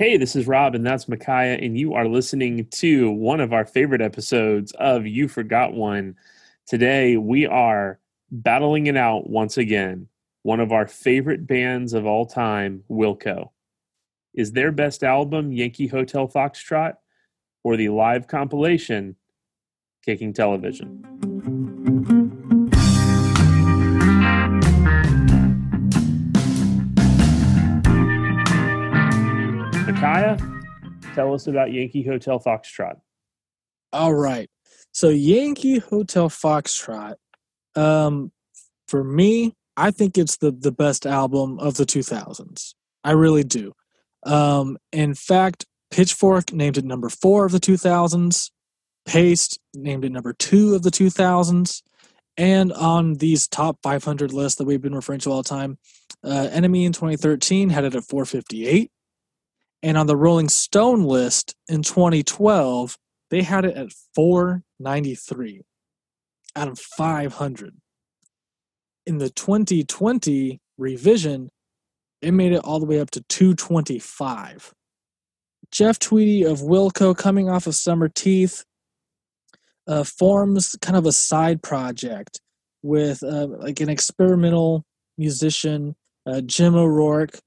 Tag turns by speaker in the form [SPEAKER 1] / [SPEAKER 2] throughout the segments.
[SPEAKER 1] Hey, this is Rob, and that's Micaiah, and you are listening to one of our favorite episodes of You Forgot One. Today, we are battling it out once again. One of our favorite bands of all time, Wilco. Is their best album Yankee Hotel Foxtrot or the live compilation Kicking Television? Tell us about Yankee Hotel Foxtrot.
[SPEAKER 2] All right. So Yankee Hotel Foxtrot, um, for me, I think it's the the best album of the 2000s. I really do. Um, in fact, Pitchfork named it number four of the 2000s. Paste named it number two of the 2000s. And on these top 500 lists that we've been referring to all the time, uh, NME in 2013 had it at 458. And on the Rolling Stone list in 2012, they had it at 493 out of 500. In the 2020 revision, it made it all the way up to 225. Jeff Tweedy of Wilco, coming off of Summer Teeth, uh, forms kind of a side project with uh, like an experimental musician, uh, Jim O'Rourke,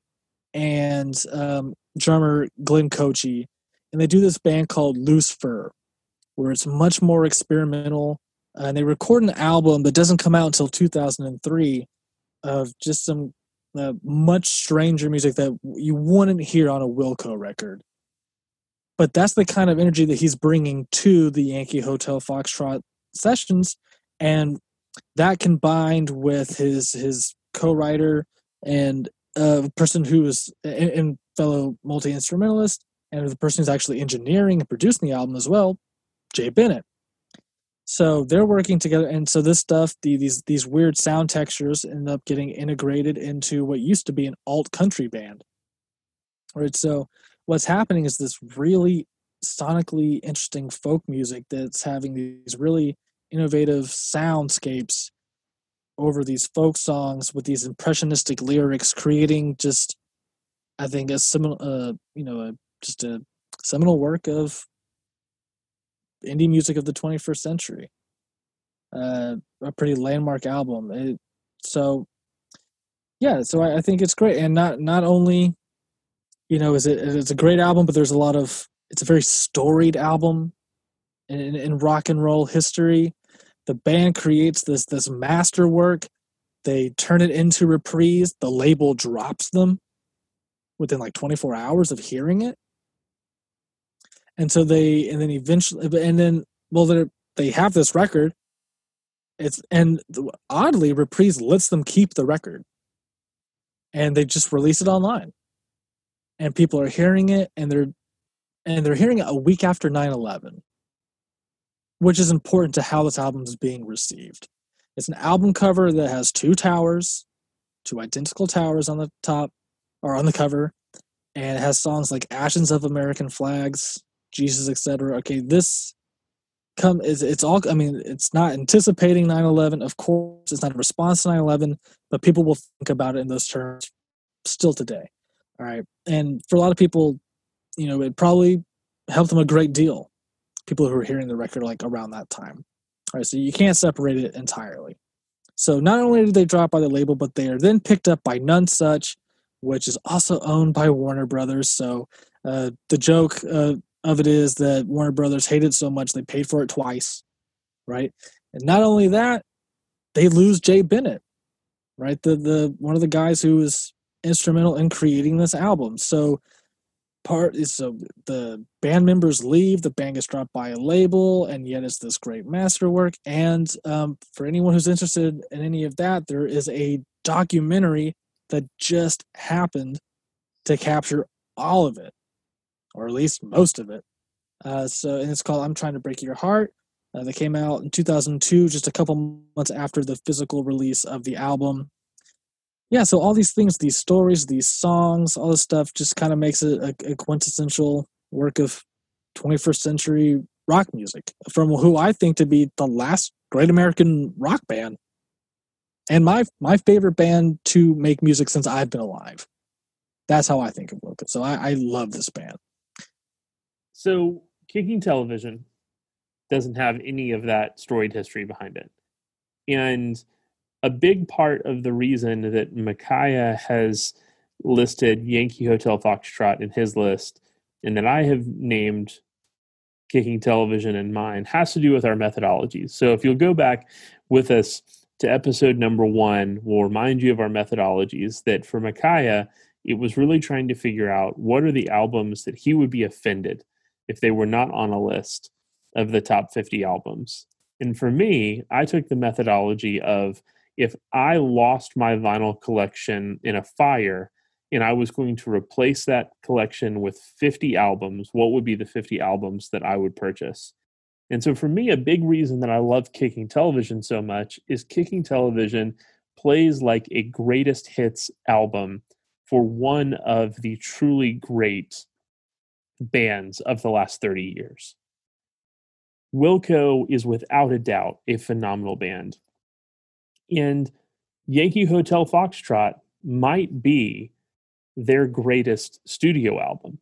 [SPEAKER 2] and um, drummer Glenn Kotche, and they do this band called Loose Fur, where it's much more experimental. Uh, and they record an album that doesn't come out until 2003 of just some uh, much stranger music that you wouldn't hear on a Wilco record. But that's the kind of energy that he's bringing to the Yankee Hotel Foxtrot sessions, and that combined with his his co-writer and a person who is and, and fellow multi instrumentalist, and the person who's actually engineering and producing the album as well, Jay Bennett. So they're working together, and so this stuff, the, these these weird sound textures, end up getting integrated into what used to be an alt country band. Right. So what's happening is this really sonically interesting folk music that's having these really innovative soundscapes over these folk songs with these impressionistic lyrics, creating just, I think, a similar, uh, you know, a, just a seminal work of indie music of the 21st century. Uh, a pretty landmark album. It, so, yeah, so I, I, think it's great, and not not only, you know, is it it's a great album, but there's a lot of it's a very storied album in, in, in rock and roll history. The band creates this this masterwork. They turn it into reprise. The label drops them within like 24 hours of hearing it. And so they and then eventually and then well they they have this record. It's and oddly reprise lets them keep the record. And they just release it online. And people are hearing it and they're and they're hearing it a week after 9-11 which is important to how this album is being received. It's an album cover that has two towers, two identical towers on the top or on the cover, and it has songs like "Ashes of American Flags," "Jesus," etc. Okay, this come is it's all. I mean, it's not anticipating 9/11. Of course, it's not a response to 9/11, but people will think about it in those terms still today. All right, and for a lot of people, you know, it probably helped them a great deal people who were hearing the record like around that time. All right, so you can't separate it entirely. So not only did they drop by the label, but they are then picked up by Nonesuch, which is also owned by Warner Brothers. So uh, the joke uh, of it is that Warner Brothers hated so much they paid for it twice, right? And not only that, they lose Jay Bennett, right? The the one of the guys who was instrumental in creating this album. So part is so the band members leave the band gets dropped by a label and yet it's this great masterwork and um, for anyone who's interested in any of that there is a documentary that just happened to capture all of it or at least most of it. Uh, so and it's called i'm trying to break your heart uh, that came out in 2002 just a couple months after the physical release of the album. Yeah, so all these things, these stories, these songs, all this stuff just kind of makes it a, a, quintessential work of 21st century rock music from who I think to be the last great American rock band and my my favorite band to make music since I've been alive. That's how I think of Wilco. So I, I love this band.
[SPEAKER 1] So Kicking Television doesn't have any of that storied history behind it. And a big part of the reason that Micaiah has listed Yankee Hotel Foxtrot in his list and that I have named Kicking Television in mine has to do with our methodologies. So if you'll go back with us to episode number one, we'll remind you of our methodologies that for Micaiah, it was really trying to figure out what are the albums that he would be offended if they were not on a list of the top 50 albums. And for me, I took the methodology of if I lost my vinyl collection in a fire and I was going to replace that collection with 50 albums, what would be the 50 albums that I would purchase? And so for me, a big reason that I love kicking television so much is kicking television plays like a greatest hits album for one of the truly great bands of the last 30 years. Wilco is without a doubt a phenomenal band. And Yankee Hotel Foxtrot might be their greatest studio album.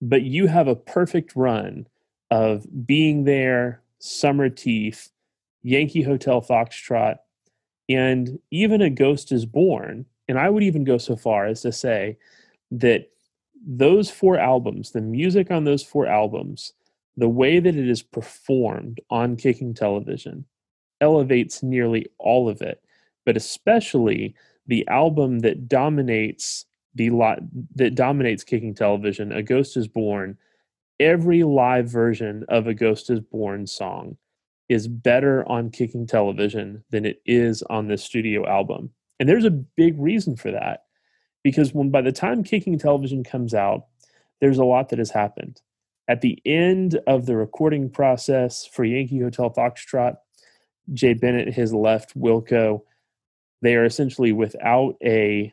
[SPEAKER 1] But you have a perfect run of being there, Summer Teeth, Yankee Hotel Foxtrot, and even A Ghost is Born. And I would even go so far as to say that those four albums, the music on those four albums, the way that it is performed on kicking television elevates nearly all of it, but especially the album that dominates the lot that dominates kicking television, A Ghost is Born, every live version of A Ghost is Born song is better on kicking television than it is on this studio album. And there's a big reason for that because when by the time kicking television comes out, there's a lot that has happened. At the end of the recording process for Yankee Hotel Foxtrot, Jay Bennett has left Wilco. They are essentially without a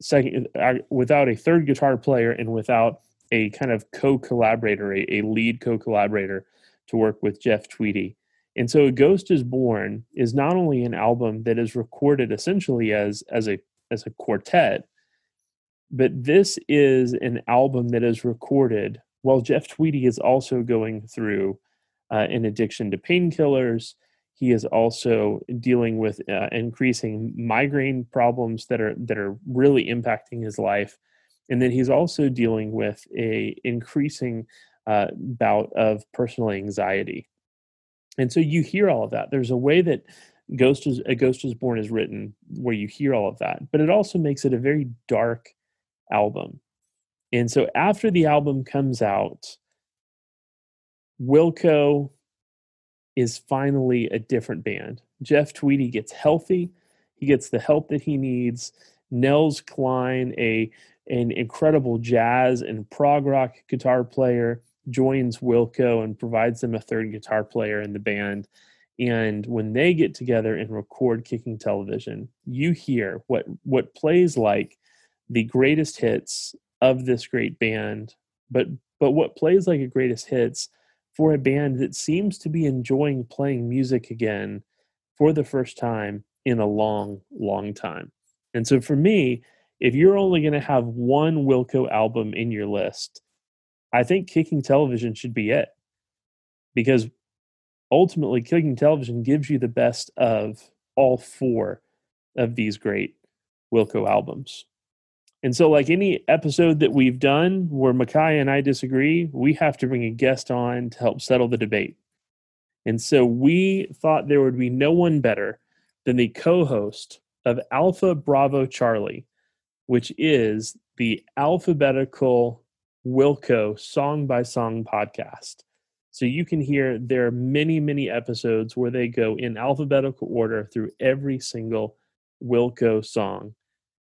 [SPEAKER 1] second, uh, without a third guitar player, and without a kind of co-collaborator, a, a lead co-collaborator to work with Jeff Tweedy. And so A Ghost is Born is not only an album that is recorded essentially as as a as a quartet, but this is an album that is recorded while Jeff Tweedy is also going through uh, an addiction to painkillers. He is also dealing with uh, increasing migraine problems that are that are really impacting his life, and then he's also dealing with a increasing uh, bout of personal anxiety. And so you hear all of that. There's a way that Ghost is a Ghost is Born is written where you hear all of that, but it also makes it a very dark album. And so after the album comes out, Wilco is finally a different band. Jeff Tweedy gets healthy. He gets the help that he needs. Nels Cline, a an incredible jazz and prog rock guitar player, joins Wilco and provides them a third guitar player in the band. And when they get together and record Kicking Television, you hear what what plays like the greatest hits of this great band, but but what plays like a greatest hits for a band that seems to be enjoying playing music again for the first time in a long, long time. And so for me, if you're only going to have one Wilco album in your list, I think Kicking Television should be it. Because ultimately, Kicking Television gives you the best of all four of these great Wilco albums. And so, like any episode that we've done where Micaiah and I disagree, we have to bring a guest on to help settle the debate. And so, we thought there would be no one better than the co host of Alpha Bravo Charlie, which is the alphabetical Wilco song by song podcast. So, you can hear there are many, many episodes where they go in alphabetical order through every single Wilco song.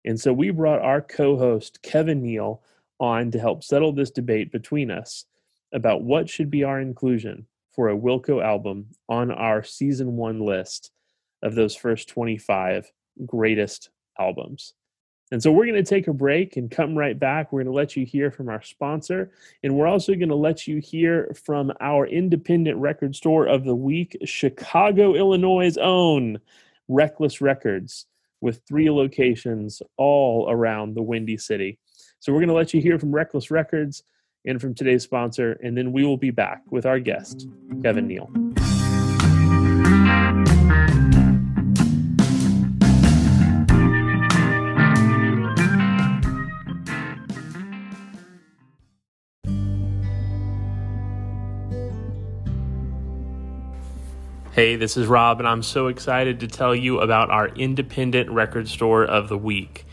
[SPEAKER 1] And so we brought our co host, Kevin Neal, on to help settle this debate between us about what should be our inclusion for a Wilco album on our season one list of those first 25 greatest albums. And so we're going to take a break and come right back. We're going to let you hear from our sponsor, and we're also going to let you hear from our independent record store of the week, Chicago, Illinois' own Reckless Records with three locations all around the Windy City. So we're going to let you hear from Reckless Records and from today's sponsor, and then we will be back with our guest, Kevin Neal. Hey, this is Rob, and I'm so excited to tell you about our independent record store of the week.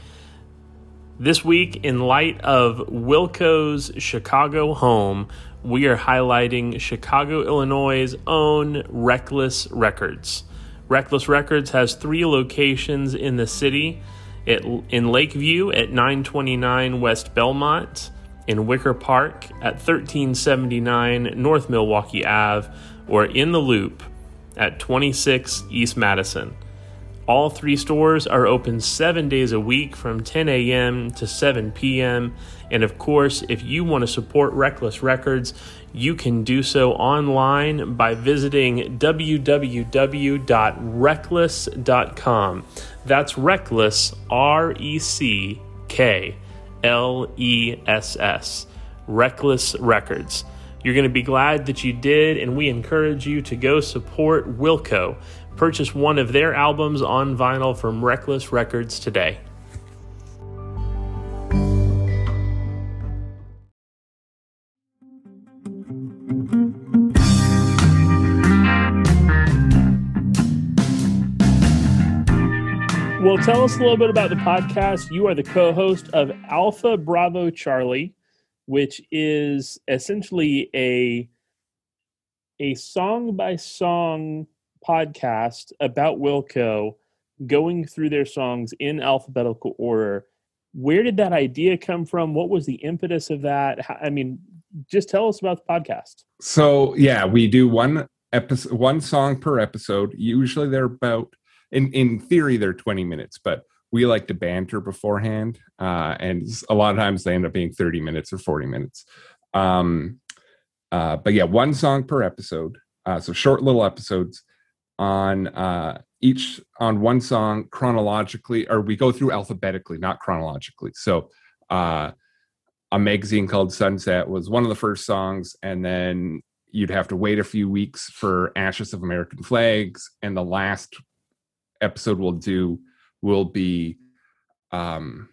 [SPEAKER 1] This week, in light of Wilco's Chicago home, we are highlighting Chicago, Illinois' own Reckless Records. Reckless Records has three locations in the city at, in Lakeview at 929 West Belmont, in Wicker Park at 1379 North Milwaukee Ave, or in the Loop at 26 East Madison. All three stores are open seven days a week from 10 a.m. to 7 p.m. And of course, if you want to support Reckless Records, you can do so online by visiting www.reckless.com. That's Reckless, R E C K L E S S. Reckless Records. You're going to be glad that you did, and we encourage you to go support Wilco. Purchase one of their albums on vinyl from Reckless Records today. Well, tell us a little bit about the podcast. You are the co host of Alpha Bravo Charlie which is essentially a a song by song podcast about Wilco going through their songs in alphabetical order. Where did that idea come from? What was the impetus of that? I mean, just tell us about the podcast.
[SPEAKER 3] So, yeah, we do one episode one song per episode. Usually they're about in in theory they're 20 minutes, but we like to banter beforehand, uh, and a lot of times they end up being 30 minutes or 40 minutes. Um, uh, but yeah, one song per episode. Uh, so short little episodes on uh, each on one song chronologically, or we go through alphabetically, not chronologically. So uh, a magazine called Sunset was one of the first songs, and then you'd have to wait a few weeks for Ashes of American Flags, and the last episode we'll do will be um,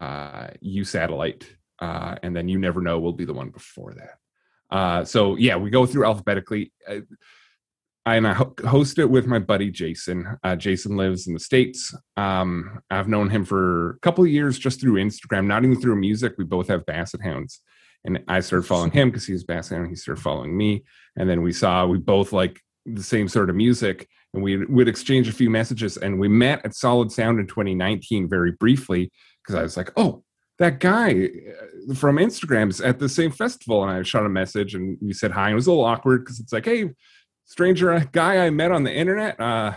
[SPEAKER 3] uh, You satellite, uh, and then you never know will be the one before that. Uh, so yeah, we go through alphabetically. Uh, and I host it with my buddy Jason. Uh, Jason lives in the states. Um, I've known him for a couple of years just through Instagram, not even through music. We both have basset hounds, and I started following him because he's basset hound. He started following me, and then we saw we both like the same sort of music and we would exchange a few messages and we met at solid sound in 2019 very briefly because i was like oh that guy uh, from instagram's at the same festival. And i shot a message and we said hi. And it was a little awkward because it's like hey stranger guy i met on the internet. Uh,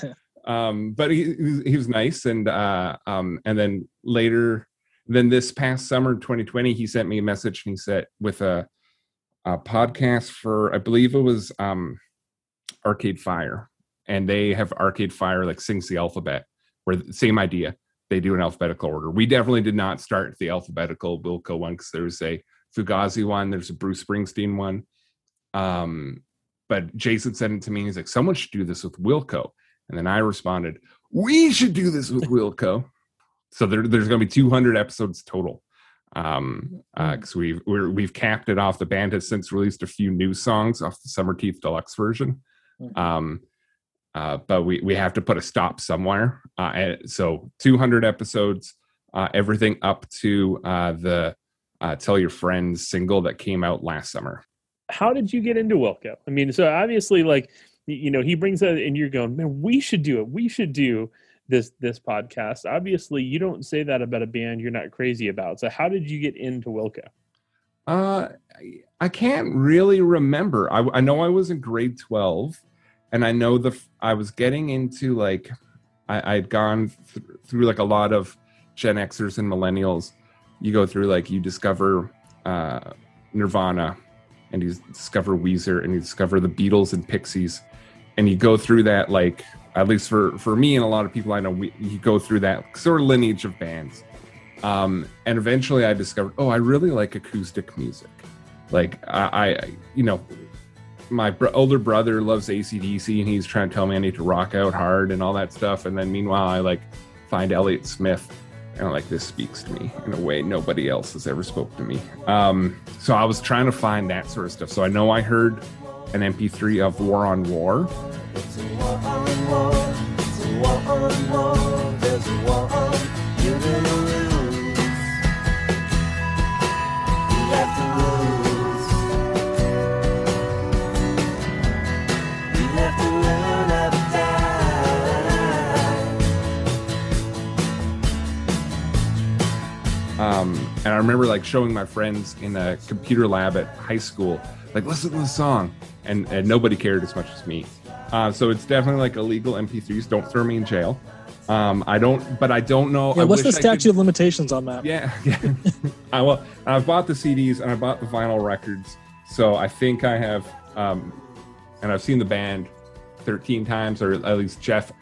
[SPEAKER 3] um, but he, he was nice and uh, um, and then later then this past summer 2020 he sent me a message and he said with a, a podcast for i believe it was um, Arcade Fire, and they have Arcade Fire like sings the alphabet, where the same idea. They do an alphabetical order. We definitely did not start the alphabetical Wilco one because there's a Fugazi one, there's a Bruce Springsteen one. Um, but Jason sent it to me. He's like, someone should do this with Wilco. And then I responded, we should do this with Wilco. so there, there's going to be 200 episodes total um because uh, we've we have capped it off the band has since released a few new songs off the summer teeth deluxe version Mm-hmm. Um, uh, but we we have to put a stop somewhere. Uh, so 200 episodes, uh, everything up to uh, the uh, "Tell Your Friends" single that came out last summer.
[SPEAKER 1] How did you get into Wilco? I mean, so obviously, like you know, he brings that, and you're going, man, we should do it. We should do this this podcast. Obviously, you don't say that about a band you're not crazy about. So, how did you get into Wilco?
[SPEAKER 3] Uh, I can't really remember. I, I know I was in grade 12 and I know the I was getting into like I, I'd gone th- through like a lot of Gen Xers and millennials. You go through like you discover uh, Nirvana, and you discover Weezer, and you discover the Beatles and Pixies, and you go through that like at least for for me and a lot of people I know, we you go through that sort of lineage of bands. Um, and eventually, I discovered, oh, I really like acoustic music. Like I, I you know, my older brother loves ACDC, and he's trying to tell me I need to rock out hard and all that stuff. And then meanwhile, I like find Elliott Smith, and I'm like, this speaks to me in a way nobody else has ever spoke to me. Um, so I was trying to find that sort of stuff. So I know I heard an MP3 of War on War. Remember like showing my friends in a computer lab at high school, like listen to the song, and and nobody cared as much as me. Uh, so it's definitely like illegal MP3s. Don't throw me in jail. Um, I don't, but I don't know.
[SPEAKER 2] Yeah,
[SPEAKER 3] I
[SPEAKER 2] what's the statute
[SPEAKER 3] could-
[SPEAKER 2] of limitations on that?
[SPEAKER 3] Yeah, yeah. I well, I've bought the CDs and I bought the vinyl records, so I think I have. Um, and I've seen the band thirteen times, or at least Jeff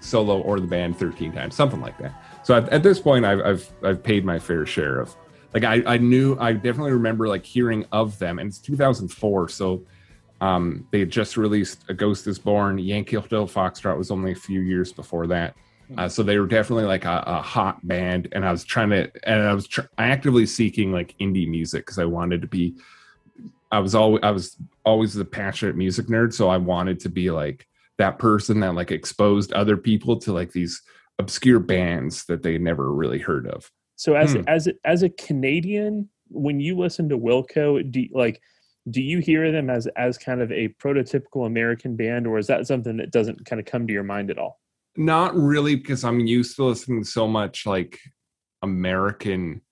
[SPEAKER 3] solo or the band thirteen times, something like that. So at, at this point, I've, I've I've paid my fair share of. Like I, I knew I definitely remember like hearing of them, and it's 2004, so um, they had just released A Ghost Is Born. Yankee Hotel Foxtrot was only a few years before that. Uh, so they were definitely like a, a hot band, and I was trying to, and I was tr- actively seeking like indie music because I wanted to be. I was always I was always the passionate music nerd, so I wanted to be like that person that like exposed other people to like these obscure bands that they never really heard of.
[SPEAKER 1] So as
[SPEAKER 3] Hmm.
[SPEAKER 1] as a- as a Canadian, when you listen to Wilco, do you, like do you hear them as as kind of a prototypical American band, or is that something that doesn't kind of come to your mind at all?
[SPEAKER 3] Not really, because I'm used to listening to so much like American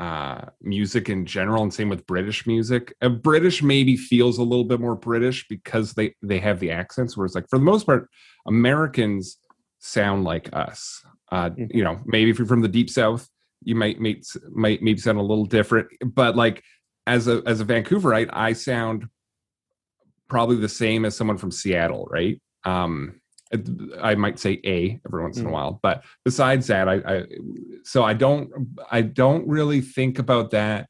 [SPEAKER 3] uh music in general and same with british music uh, british maybe feels a little bit more british because they they have the accents whereas like for the most part americans sound like us uh
[SPEAKER 1] Mhm.
[SPEAKER 3] you know maybe if you're from the deep south you might might might maybe sound a little different but like as a as a vancouverite i sound probably the same as someone from seattle right? Um i might say a every once in a
[SPEAKER 1] Mm.
[SPEAKER 3] while but besides that I, I so i don't i don't really think about that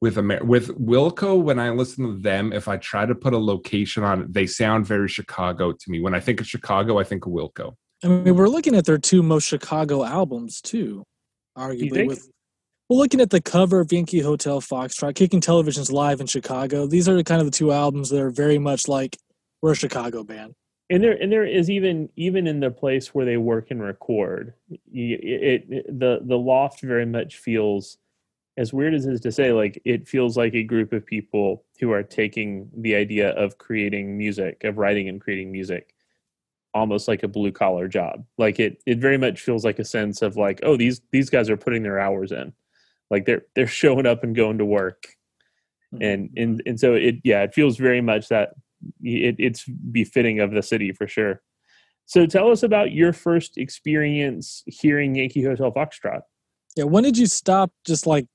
[SPEAKER 3] with Amer- with wilco when i listen to them if i try to put a location on it they sound very chicago to me. When i think of chicago i think of wilco.
[SPEAKER 2] I mean, we're looking at their two most Chicago albums too, arguably. With well, looking at the cover of Yankee Hotel Foxtrot, Kicking Television's live in Chicago. These are kind of the two albums that are very much like we're a Chicago band.
[SPEAKER 1] and there and there is even even in the place where they work and record it, it the the loft very much feels as weird as it is to say like it feels like a group of people who are taking the idea of creating music of writing and creating music almost like a blue collar job. Like it it very much feels like a sense of like oh these these guys are putting their hours in. Like they're they're showing up and going to work. Hmm. And and and so it yeah it feels very much that it, it's befitting of the city for sure. So tell us about your first experience hearing yankee hotel foxtrot.
[SPEAKER 2] Yeah, when did you stop just like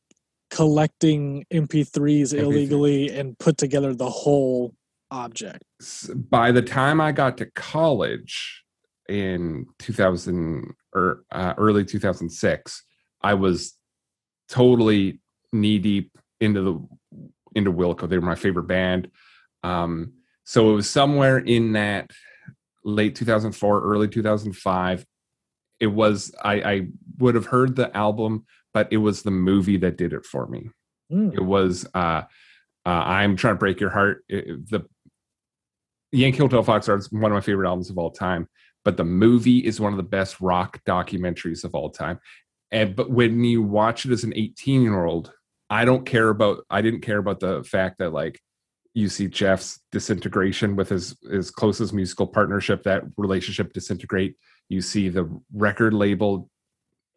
[SPEAKER 2] collecting MP3s
[SPEAKER 3] MP3.
[SPEAKER 2] illegally and put together the whole object?
[SPEAKER 3] By the time I got to college in 2000 or uh, early 2006, I was totally knee deep into the into Wilco. They were my favorite band. Um, so it was somewhere in that late 2004, early 2005. It was I, I would have heard the album, but it was the movie that did it for me
[SPEAKER 2] Hmm.
[SPEAKER 3] it was uh, uh i'm trying to break your heart it- the yankee hotel foxtrot is one of my favorite albums of all time but the movie is one of the best rock documentaries of all time. And but when you watch it as an 18 year old i don't care about i didn't care about the fact that like you see jeff's disintegration with his his closest musical partnership that relationship disintegrate. You see the record label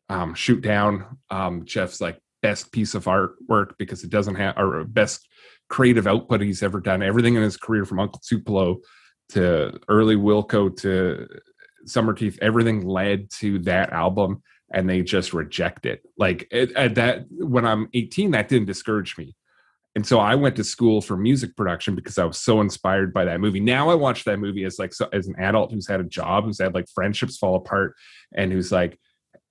[SPEAKER 3] um shoot down um jeff's like best piece of artwork because it doesn't have or best creative output he's ever done. Everything in his career from uncle tupelo to early wilco to summer teeth everything led to that album and they just reject it. Like it, at that when i'm 18 that didn't discourage me. And so I went to school for music production because I was so inspired by that movie. Now I watch that movie as like so, as an adult who's had a job, who's had like friendships fall apart, and who's like,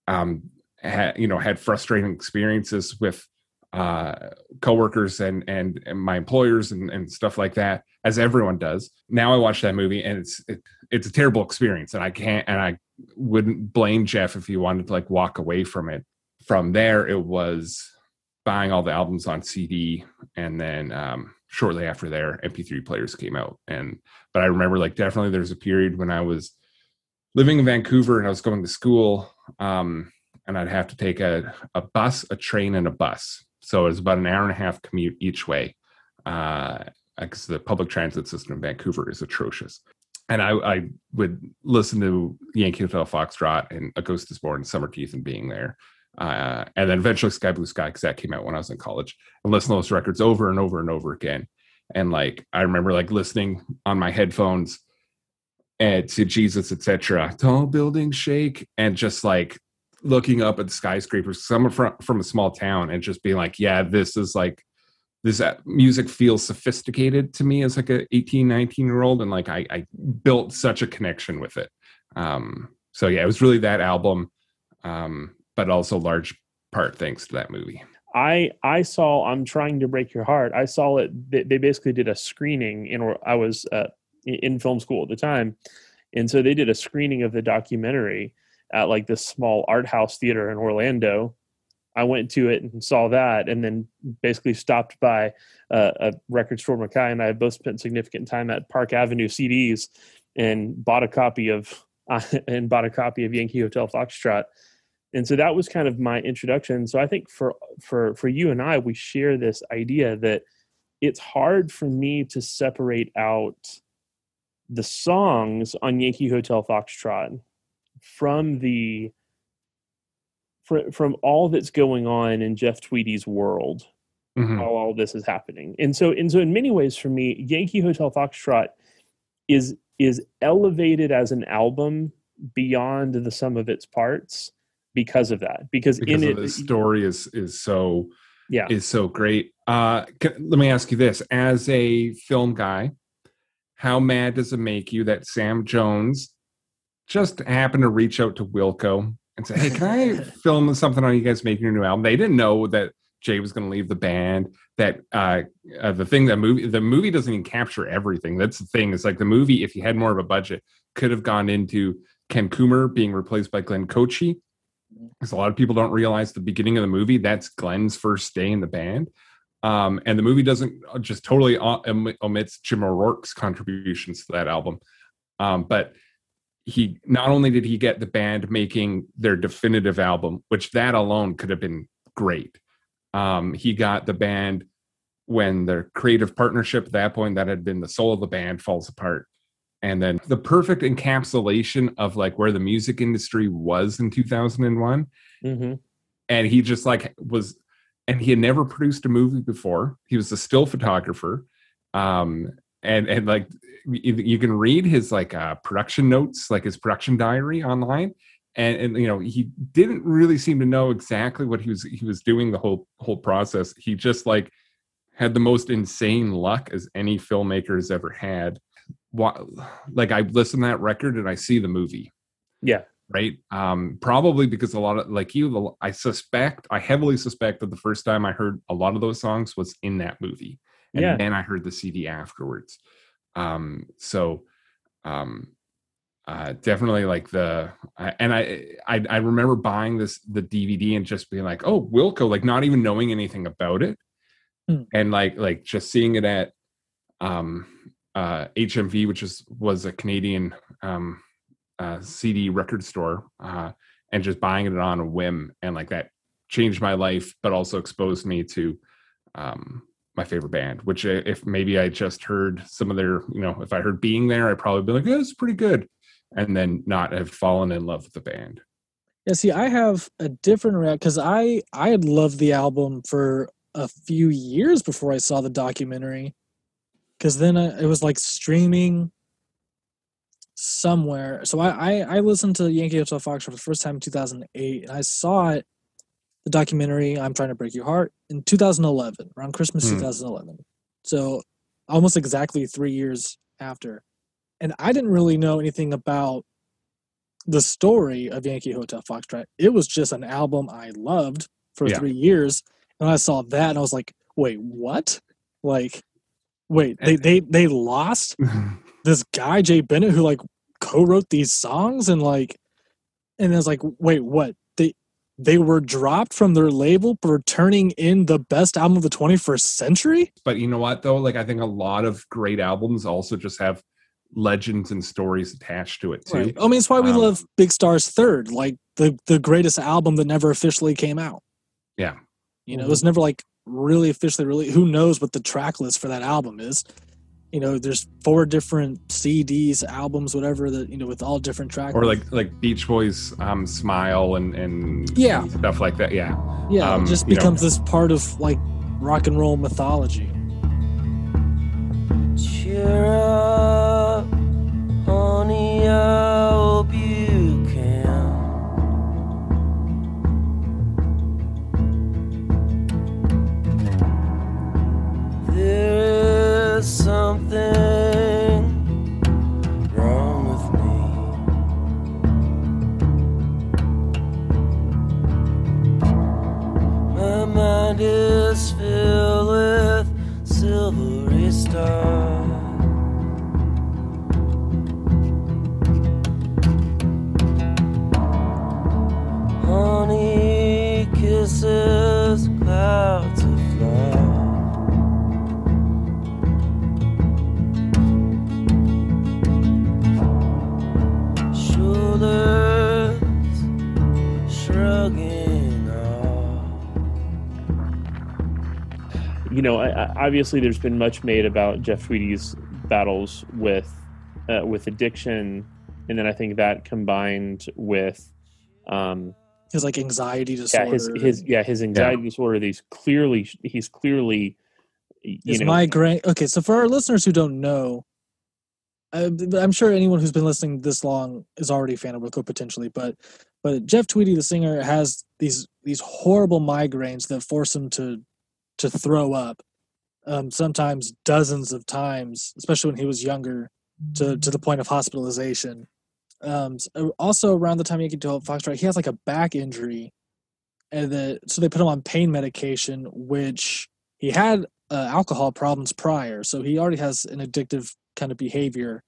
[SPEAKER 3] um, had, you know, had frustrating experiences with uh coworkers and and, and my employers and, and stuff like that as everyone does. Now i watch that movie and it's it, it's a terrible experience and i can't and i wouldn't blame jeff if he wanted to like walk away from it. From there it was buying all the albums on cd and then um shortly after there mp3 players came out. And but i remember like definitely there's a period when i was living in vancouver and i was going to school um and i'd have to take a, a bus a train and a bus so it was about an hour and a half commute each way uh because the public transit system in vancouver is atrocious and I, I would listen to Yankee Hotel Foxtrot and A Ghost is Born, Summer Teeth, and being there. Uh, and then eventually Sky Blue Sky, because that came out when I was in college, and listen to those records over and over and over again. And like I remember like listening on my headphones and to Jesus, etc. Tall buildings shake, and just like looking up at the skyscrapers, someone from from a small town, and just being like, yeah, this is like this uh, music feels sophisticated to me as like a 18 19 year old and like I, I built such a connection with it um so yeah it was really that album um but also large part thanks to that movie
[SPEAKER 1] I I saw I'm trying to break your heart. I saw it. They basically did a screening in. I was uh, in film school at the time, and so they did a screening of the documentary at like this small art house theater in Orlando. I went to it and saw that, and then basically stopped by uh, a record store. Micaiah and I both spent significant time at Park Avenue CDs and bought a copy of and bought a copy of Yankee Hotel Foxtrot and so that was kind of my introduction so i think for for for you and i we share this idea that it's hard for me to separate out the songs on yankee hotel foxtrot from the fr- from all that's going on in jeff tweedy's world
[SPEAKER 3] Mhm.
[SPEAKER 1] while all this is happening. And so and so in many ways for me yankee hotel foxtrot is is elevated as an album beyond the sum of its parts because of that because,
[SPEAKER 3] because
[SPEAKER 1] in it
[SPEAKER 3] the story is is so
[SPEAKER 1] yeah.
[SPEAKER 3] is so great. Uh c- let me ask you this. As a film guy how mad does it make you that sam jones just happened to reach out to wilco and say hey can i film something on you guys making your new album? They didn't know that jay was going to leave the band that uh, uh the thing that movie the movie doesn't even capture everything. That's the thing it's like the movie if you had more of a budget could have gone into ken coomer being replaced by glenn Kotche because a lot of people don't realize the beginning of the movie that's glenn's first day in the band. Um, and the movie doesn't uh, just totally om- omits jim o'rourke's contributions to that album. Um, but he not only did he get the band making their definitive album which that alone could have been great um, he got the band when their creative partnership at that point that had been the soul of the band falls apart. And then the perfect encapsulation of like where the music industry was in 2001
[SPEAKER 1] hmm
[SPEAKER 3] and he just like was and he had never produced a movie before. He was a still photographer um and and like you, can read his like uh production notes like his production diary online and and you know he didn't really seem to know exactly what he was he was doing the whole whole process. He just like had the most insane luck as any filmmaker has ever had. Like i listen to that record and i see the movie.
[SPEAKER 1] Yeah.
[SPEAKER 3] Right? Um probably because a lot of like you i suspect i heavily suspect that the first time i heard a lot of those songs was in that movie and
[SPEAKER 1] Yeah.
[SPEAKER 3] then i heard the cd afterwards um so um uh definitely like the and I, I i remember buying this the dvd and just being like oh wilco like not even knowing anything about it
[SPEAKER 2] Hmm.
[SPEAKER 3] and like like just seeing it at um uh hmv which is was a canadian um uh, CD record store uh, and just buying it on a whim, and like that changed my life, but also exposed me to um, my favorite band. Which uh, if maybe I just heard some of their, you know, if I heard "Being There," I'd probably be like, "Yeah, it's pretty good," and then not have fallen in love with the band.
[SPEAKER 2] Yeah, see, I have a different reaction because I I had loved the album for a few years before I saw the documentary. Because then I, it was like streaming somewhere. So I, I I listened to Yankee Hotel Fox for the first time in 2008, and I saw it the documentary I'm Trying to Break Your Heart in 2011, around Christmas
[SPEAKER 3] Hmm.
[SPEAKER 2] 2011. So almost exactly three years after. And I didn't really know anything about the story of Yankee Hotel Foxtrot. It was just an album I loved for
[SPEAKER 3] Yeah.
[SPEAKER 2] three years. And I saw that and I was like, wait, what? Like, wait, they, they, they lost this guy Jay Bennett who like co-wrote these songs and like and I was like, wait, what? They were dropped from their label for turning in the best album of the 21st century?
[SPEAKER 3] but you know what though? Like I think a lot of great albums also just have legends and stories attached to it too.
[SPEAKER 2] Right. I mean, it's why we
[SPEAKER 3] Um,
[SPEAKER 2] love Big Star's Third, like the the greatest album that never officially came out.
[SPEAKER 3] Yeah.
[SPEAKER 2] You know, it was never like really officially really who knows what the track list for that album is. You know, there's four different CDs, albums, whatever that, you know, with all different tracks
[SPEAKER 3] Or like like Beach Boys um Smile and and
[SPEAKER 2] Yeah.
[SPEAKER 3] stuff like that. Yeah.
[SPEAKER 2] Yeah,
[SPEAKER 3] Um,
[SPEAKER 2] it just
[SPEAKER 3] you know-
[SPEAKER 2] becomes this part of like rock and roll mythology.
[SPEAKER 4] Cheer up, honey, I hope Something wrong with me. My mind is filled with silvery stars. Honey kisses
[SPEAKER 1] you know, I, I, obviously there's been much made about Jeff Tweedy's battles with uh, with addiction, and then I think that combined with um,
[SPEAKER 2] His like anxiety
[SPEAKER 1] yeah
[SPEAKER 2] disorder.
[SPEAKER 1] his his yeah his anxiety disorder. He's clearly he's clearly you
[SPEAKER 2] his
[SPEAKER 1] know
[SPEAKER 2] migraine. Okay, so for our listeners who don't know, I, I'm sure anyone who's been listening this long is already a fan of Wilco potentially, but but Jeff Tweedy, the singer, has these these horrible migraines that force him to to throw up. Um, sometimes dozens of times, especially when he was younger, to to the point of hospitalization. Um, uh, also, around the time he Yankee Dope Foxtrot, he has like a back injury, and the, so they put him on pain medication, which he had uh, alcohol problems prior, so he already has an addictive kind of behavior.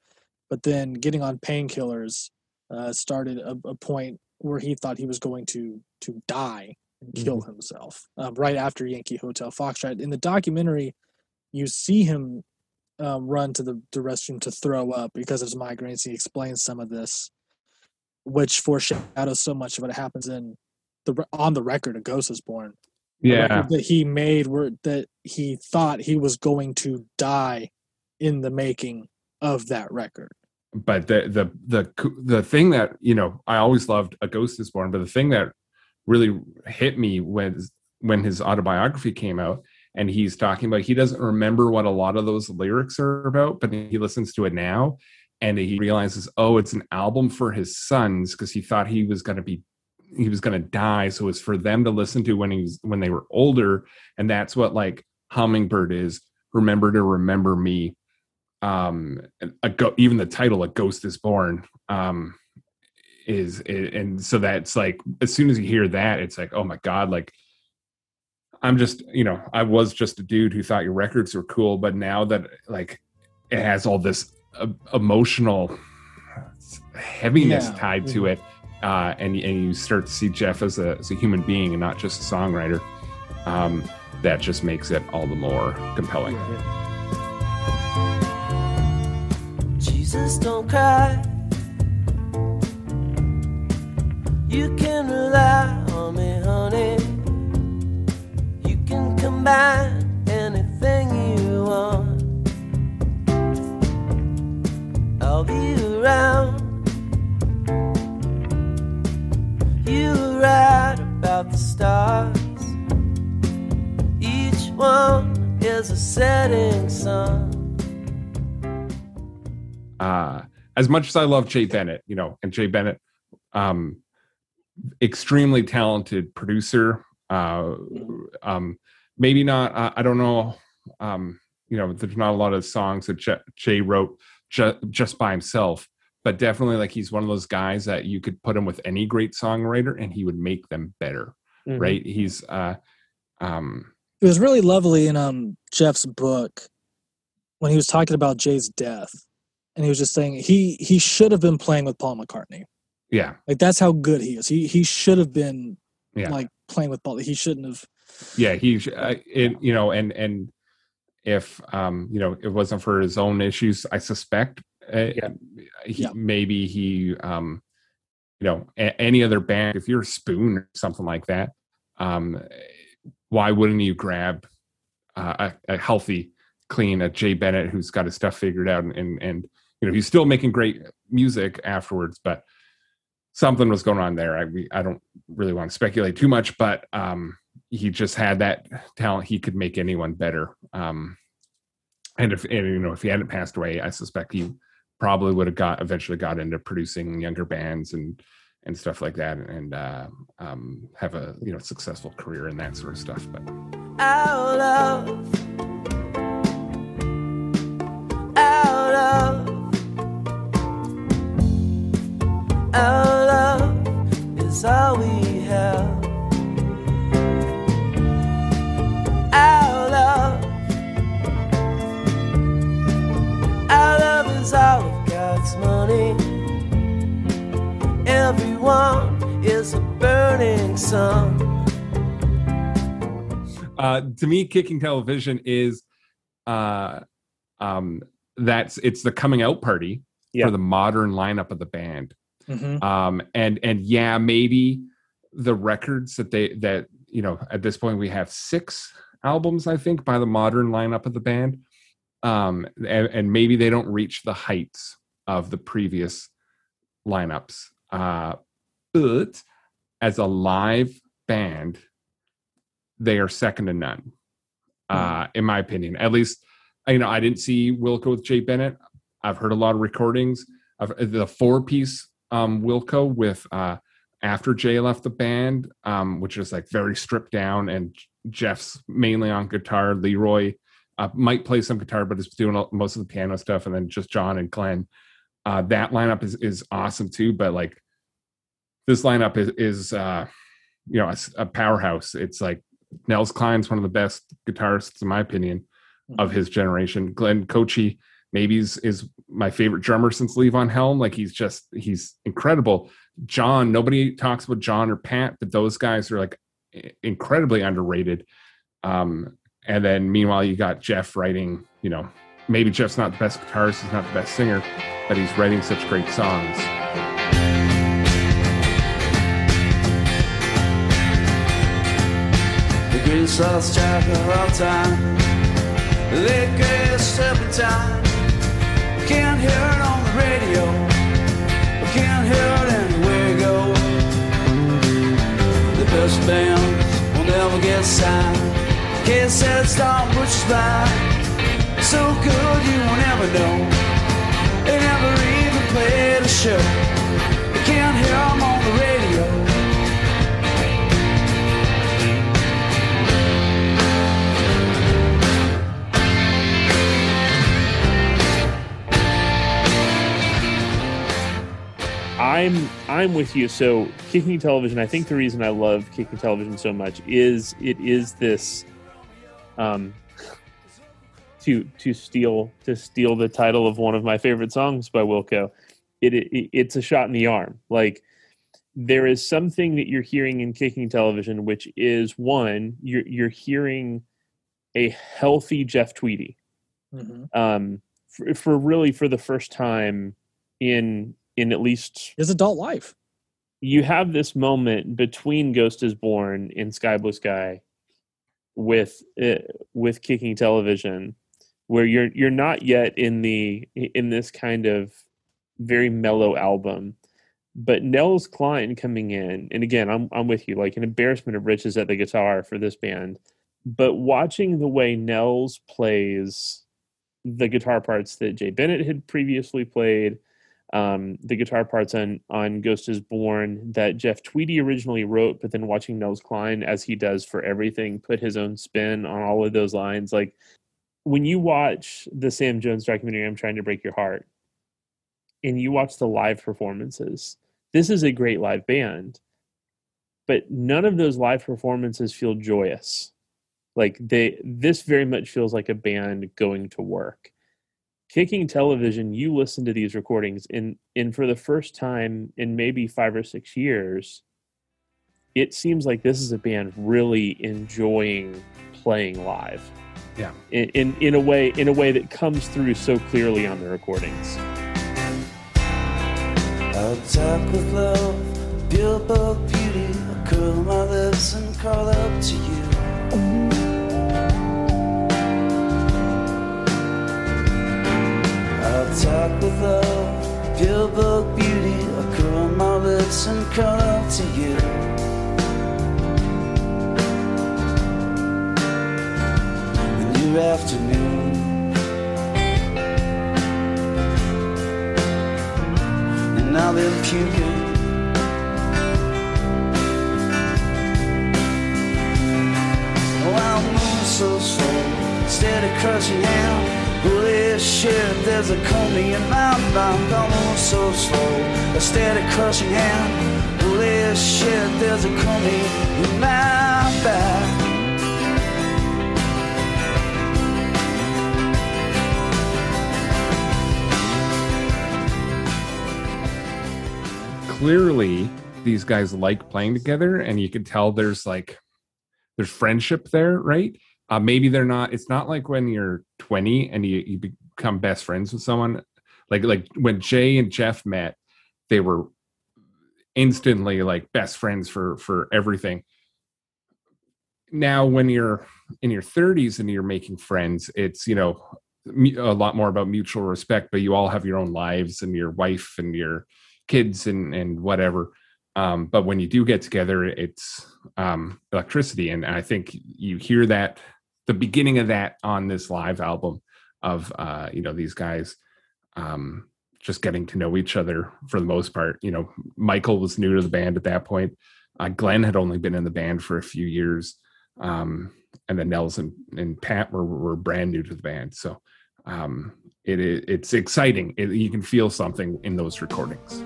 [SPEAKER 2] But then getting on painkillers uh, started a, a point where he thought he was going to to die and kill himself. Um, right after Yankee Hotel Foxtrot, in the documentary, you see him um, run to the, the restroom to throw up because of his migraines. He explains some of this, which foreshadows so much of what happens in the on the record. A Ghost is Born
[SPEAKER 3] Yeah.
[SPEAKER 2] that he made were that he thought he was going to die in the making of that record.
[SPEAKER 3] but the the the the thing that you know I always loved a ghost is born but the thing that really hit me was when his autobiography came out and he's talking about he doesn't remember what a lot of those lyrics are about but he listens to it now and he realizes oh it's an album for his sons because he thought he was going to be he was going to die so it's for them to listen to when he was when they were older and that's what like hummingbird is remember to remember me. Um a go- even the title a ghost is born um is and so that's like as soon as you hear that it's like oh my god like i'm just you know i was just a dude who thought your records were cool but now that like it has all this uh, emotional heaviness
[SPEAKER 2] Yeah.
[SPEAKER 3] tied to it uh and and you start to see jeff as a as a human being and not just a songwriter um that just makes it all the more compelling
[SPEAKER 4] Jesus, don't cry. You can rely on me, honey. You can combine anything you want. I'll be around. You were right about the stars. Each one is a setting sun.
[SPEAKER 3] uh as much as I love Jay Bennett, you know, and Jay Bennett, um, extremely talented producer, Uh, um, maybe not. I, I don't know. Um, you know, there's not a lot of songs that J- Jay wrote ju- just by himself, but definitely like he's one of those guys that you could put him with any great songwriter and he would make them better.
[SPEAKER 1] Mhm.
[SPEAKER 3] Right? He's uh, um,
[SPEAKER 2] It was really lovely in um Jeff's book when he was talking about Jay's death, and he was just saying he he should have been playing with Paul McCartney.
[SPEAKER 3] Yeah,
[SPEAKER 2] Like that's how good he is. He he should have been
[SPEAKER 3] Yeah.
[SPEAKER 2] like playing with ball. He shouldn't have.
[SPEAKER 3] yeah. He, uh, it, you know, and and if um, you know, it wasn't for his own issues, I suspect, uh,
[SPEAKER 1] Yeah.
[SPEAKER 3] he
[SPEAKER 2] Yeah.
[SPEAKER 3] maybe he, um, you know, a- any other band, if you're Spoon or something like that, um, why wouldn't you grab uh, a, a healthy, clean, a Jay Bennett who's got his stuff figured out, and, and and you know he's still making great music afterwards, but something was going on there. I I don't really want to speculate too much, but um, he just had that talent. He could make anyone better. Um, and if and, you know if he hadn't passed away, I suspect he probably would have got eventually got into producing younger bands and and stuff like that, and uh, um, have a you know successful career and that sort of stuff. But
[SPEAKER 5] Our love. Our love. Our love is all we have. Our love. Our love is all of God's money. Everyone is a burning sun.
[SPEAKER 3] uh, to me, kicking television is uh, um, that's it's the coming out party
[SPEAKER 1] Yeah.
[SPEAKER 3] for the modern lineup of the band.
[SPEAKER 2] Mhm.
[SPEAKER 3] um and and yeah maybe the records that they that you know at this point we have six albums i think by the modern lineup of the band. Um and, and maybe they don't reach the heights of the previous lineups. Uh but as a live band they are second to none uh in my opinion. At least you know i didn't see wilco with jay bennett. I've heard a lot of recordings of the four piece um wilco with uh after jay left the band um which is like very stripped down and jeff's mainly on guitar leroy uh, might play some guitar but is doing most of the piano stuff and then just john and glenn. Uh that lineup is is awesome too but like this lineup is is uh you know a, a powerhouse. It's like nels klein's one of the best guitarists in my opinion of his generation. Glenn kochi maybe is is my favorite drummer since Levon Helm. Like he's just he's incredible. John, nobody talks about John or Pat, but those guys are like incredibly underrated. Um, and then meanwhile, you got Jeff writing. You know, maybe Jeff's not the best guitarist, he's not the best singer, but he's writing such great songs.
[SPEAKER 5] The greatest lost track of all time. The greatest serpentine. We can't hear it on the radio. We can't hear it anywhere you go. The best bands will never get signed. Can't said stop which is. So good you will never know. They never even played a show. We can't hear them on the radio.
[SPEAKER 1] I'm I'm with you. So kicking television, I think the reason I love kicking television so much is it is this um to to steal to steal the title of one of my favorite songs by Wilco. It, it it's a shot in the arm. Like there is something that you're hearing in kicking television, which is one you're you're hearing a healthy Jeff Tweedy
[SPEAKER 2] Mhm.
[SPEAKER 1] um, for, for really for the first time in in at least
[SPEAKER 2] His adult life.
[SPEAKER 1] you have this moment between Ghost is Born and Sky Blue Sky with uh, with kicking television where you're you're not yet in the in this kind of very mellow album but Nels Klein coming in and again I'm I'm with you like an embarrassment of riches at the guitar for this band but watching the way Nels plays the guitar parts that Jay Bennett had previously played um, the guitar parts on on Ghost is Born that Jeff Tweedy originally wrote, but then watching Nels Cline as he does for everything, put his own spin on all of those lines. Like when you watch the Sam Jones documentary, I'm trying to break your heart, and you watch the live performances. This is a great live band, but none of those live performances feel joyous. Like they, this very much feels like a band going to work kicking television you listen to these recordings and and for the first time in maybe five or six years it seems like this is a band really enjoying playing live
[SPEAKER 3] Yeah.
[SPEAKER 1] in in, in a way in a way that comes through so clearly on the recordings
[SPEAKER 5] I'll talk with love, pure bug beauty. I'll curl my lips and crawl up to you. Talk with love, pure bug beauty. I'll curl my lips and call up to you. In your afternoon. and I've been puking. Oh, I'm moving so slow, instead of crushing down. Holy shit, there's a coming in my mind. I'm moving so slow, instead of crushing down. Holy shit, there's a coming in my back.
[SPEAKER 3] clearly these guys like playing together and you can tell there's like there's friendship there right uh, maybe they're not it's not like when you're 20 and you, you become best friends with someone like like when jay and jeff met they were instantly like best friends for for everything. Now when you're in your 30s and you're making friends it's you know a lot more about mutual respect but you all have your own lives and your wife and your kids and and whatever. Um but when you do get together it's um electricity. And i think you hear that the beginning of that on this live album of uh you know these guys um just getting to know each other for the most part. You know michael was new to the band at that point. Uh, glenn had only been in the band for a few years um and then nels and, and pat were, were brand new to the band. So um it, it it's exciting. It, you can feel something in those recordings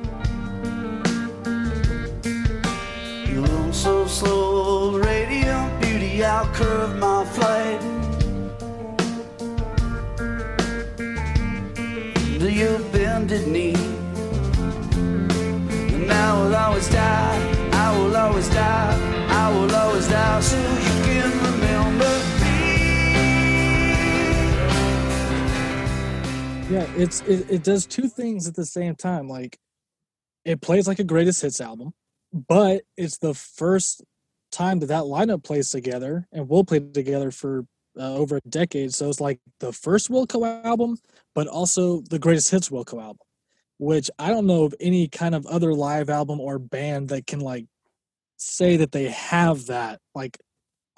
[SPEAKER 5] knee. And I will always die, I will always die, I will always die, so you can remember me.
[SPEAKER 2] Yeah, it's it, it does two things at the same time. Like it plays like a greatest hits album, but it's the first time that that lineup plays together and will play together for uh, over a decade. So it's like the first Wilco album, but also the greatest hits Wilco album, which I don't know of any kind of other live album or band that can like say that they have that like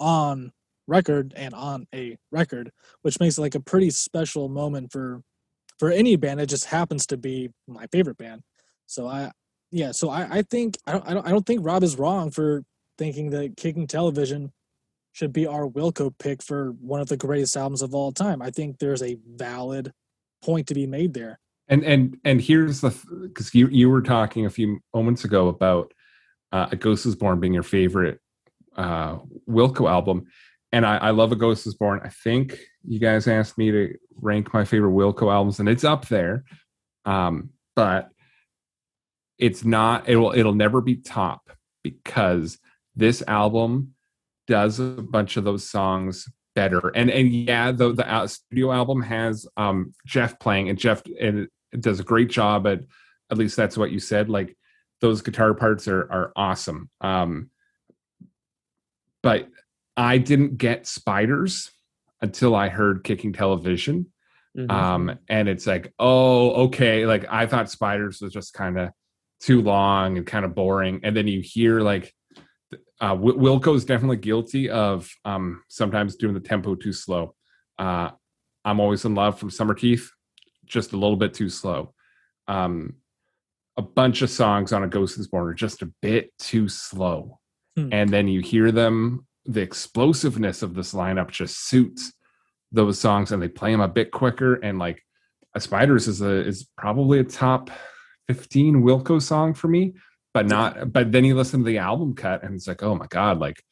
[SPEAKER 2] on record and on a record, which makes it like a pretty special moment for for any band. It just happens to be my favorite band. So I yeah, so I, I think I don't, I don't I don't think Rob is wrong for thinking that Kicking Television should be our Wilco pick for one of the greatest albums of all time. I think there's a valid point to be made there.
[SPEAKER 3] and and and here's the because you you were talking a few moments ago about uh, a ghost is born being your favorite uh wilco album and I, I love a ghost is born i think you guys asked me to rank my favorite wilco albums and it's up there um but it's not it will it'll never be top because this album does a bunch of those songs better. And and yeah the the studio album has um jeff playing and jeff and it does a great job at at least that's what you said like those guitar parts are are awesome. Um but i didn't get spiders until i heard kicking television.
[SPEAKER 1] Mhm.
[SPEAKER 3] um and it's like oh okay like i thought spiders was just kind of too long and kind of boring. And then you hear like uh wilco's definitely guilty of um sometimes doing the tempo too slow uh i'm always in love from summer teeth just a little bit too slow um a bunch of songs on a Ghost is Born are just a bit too slow.
[SPEAKER 2] Hmm.
[SPEAKER 3] And then you hear them, the explosiveness of this lineup just suits those songs and they play them a bit quicker. And like a Spiders is a is probably a top 15 Wilco song for me, but not but then you listen to the album cut and it's like, oh my God, like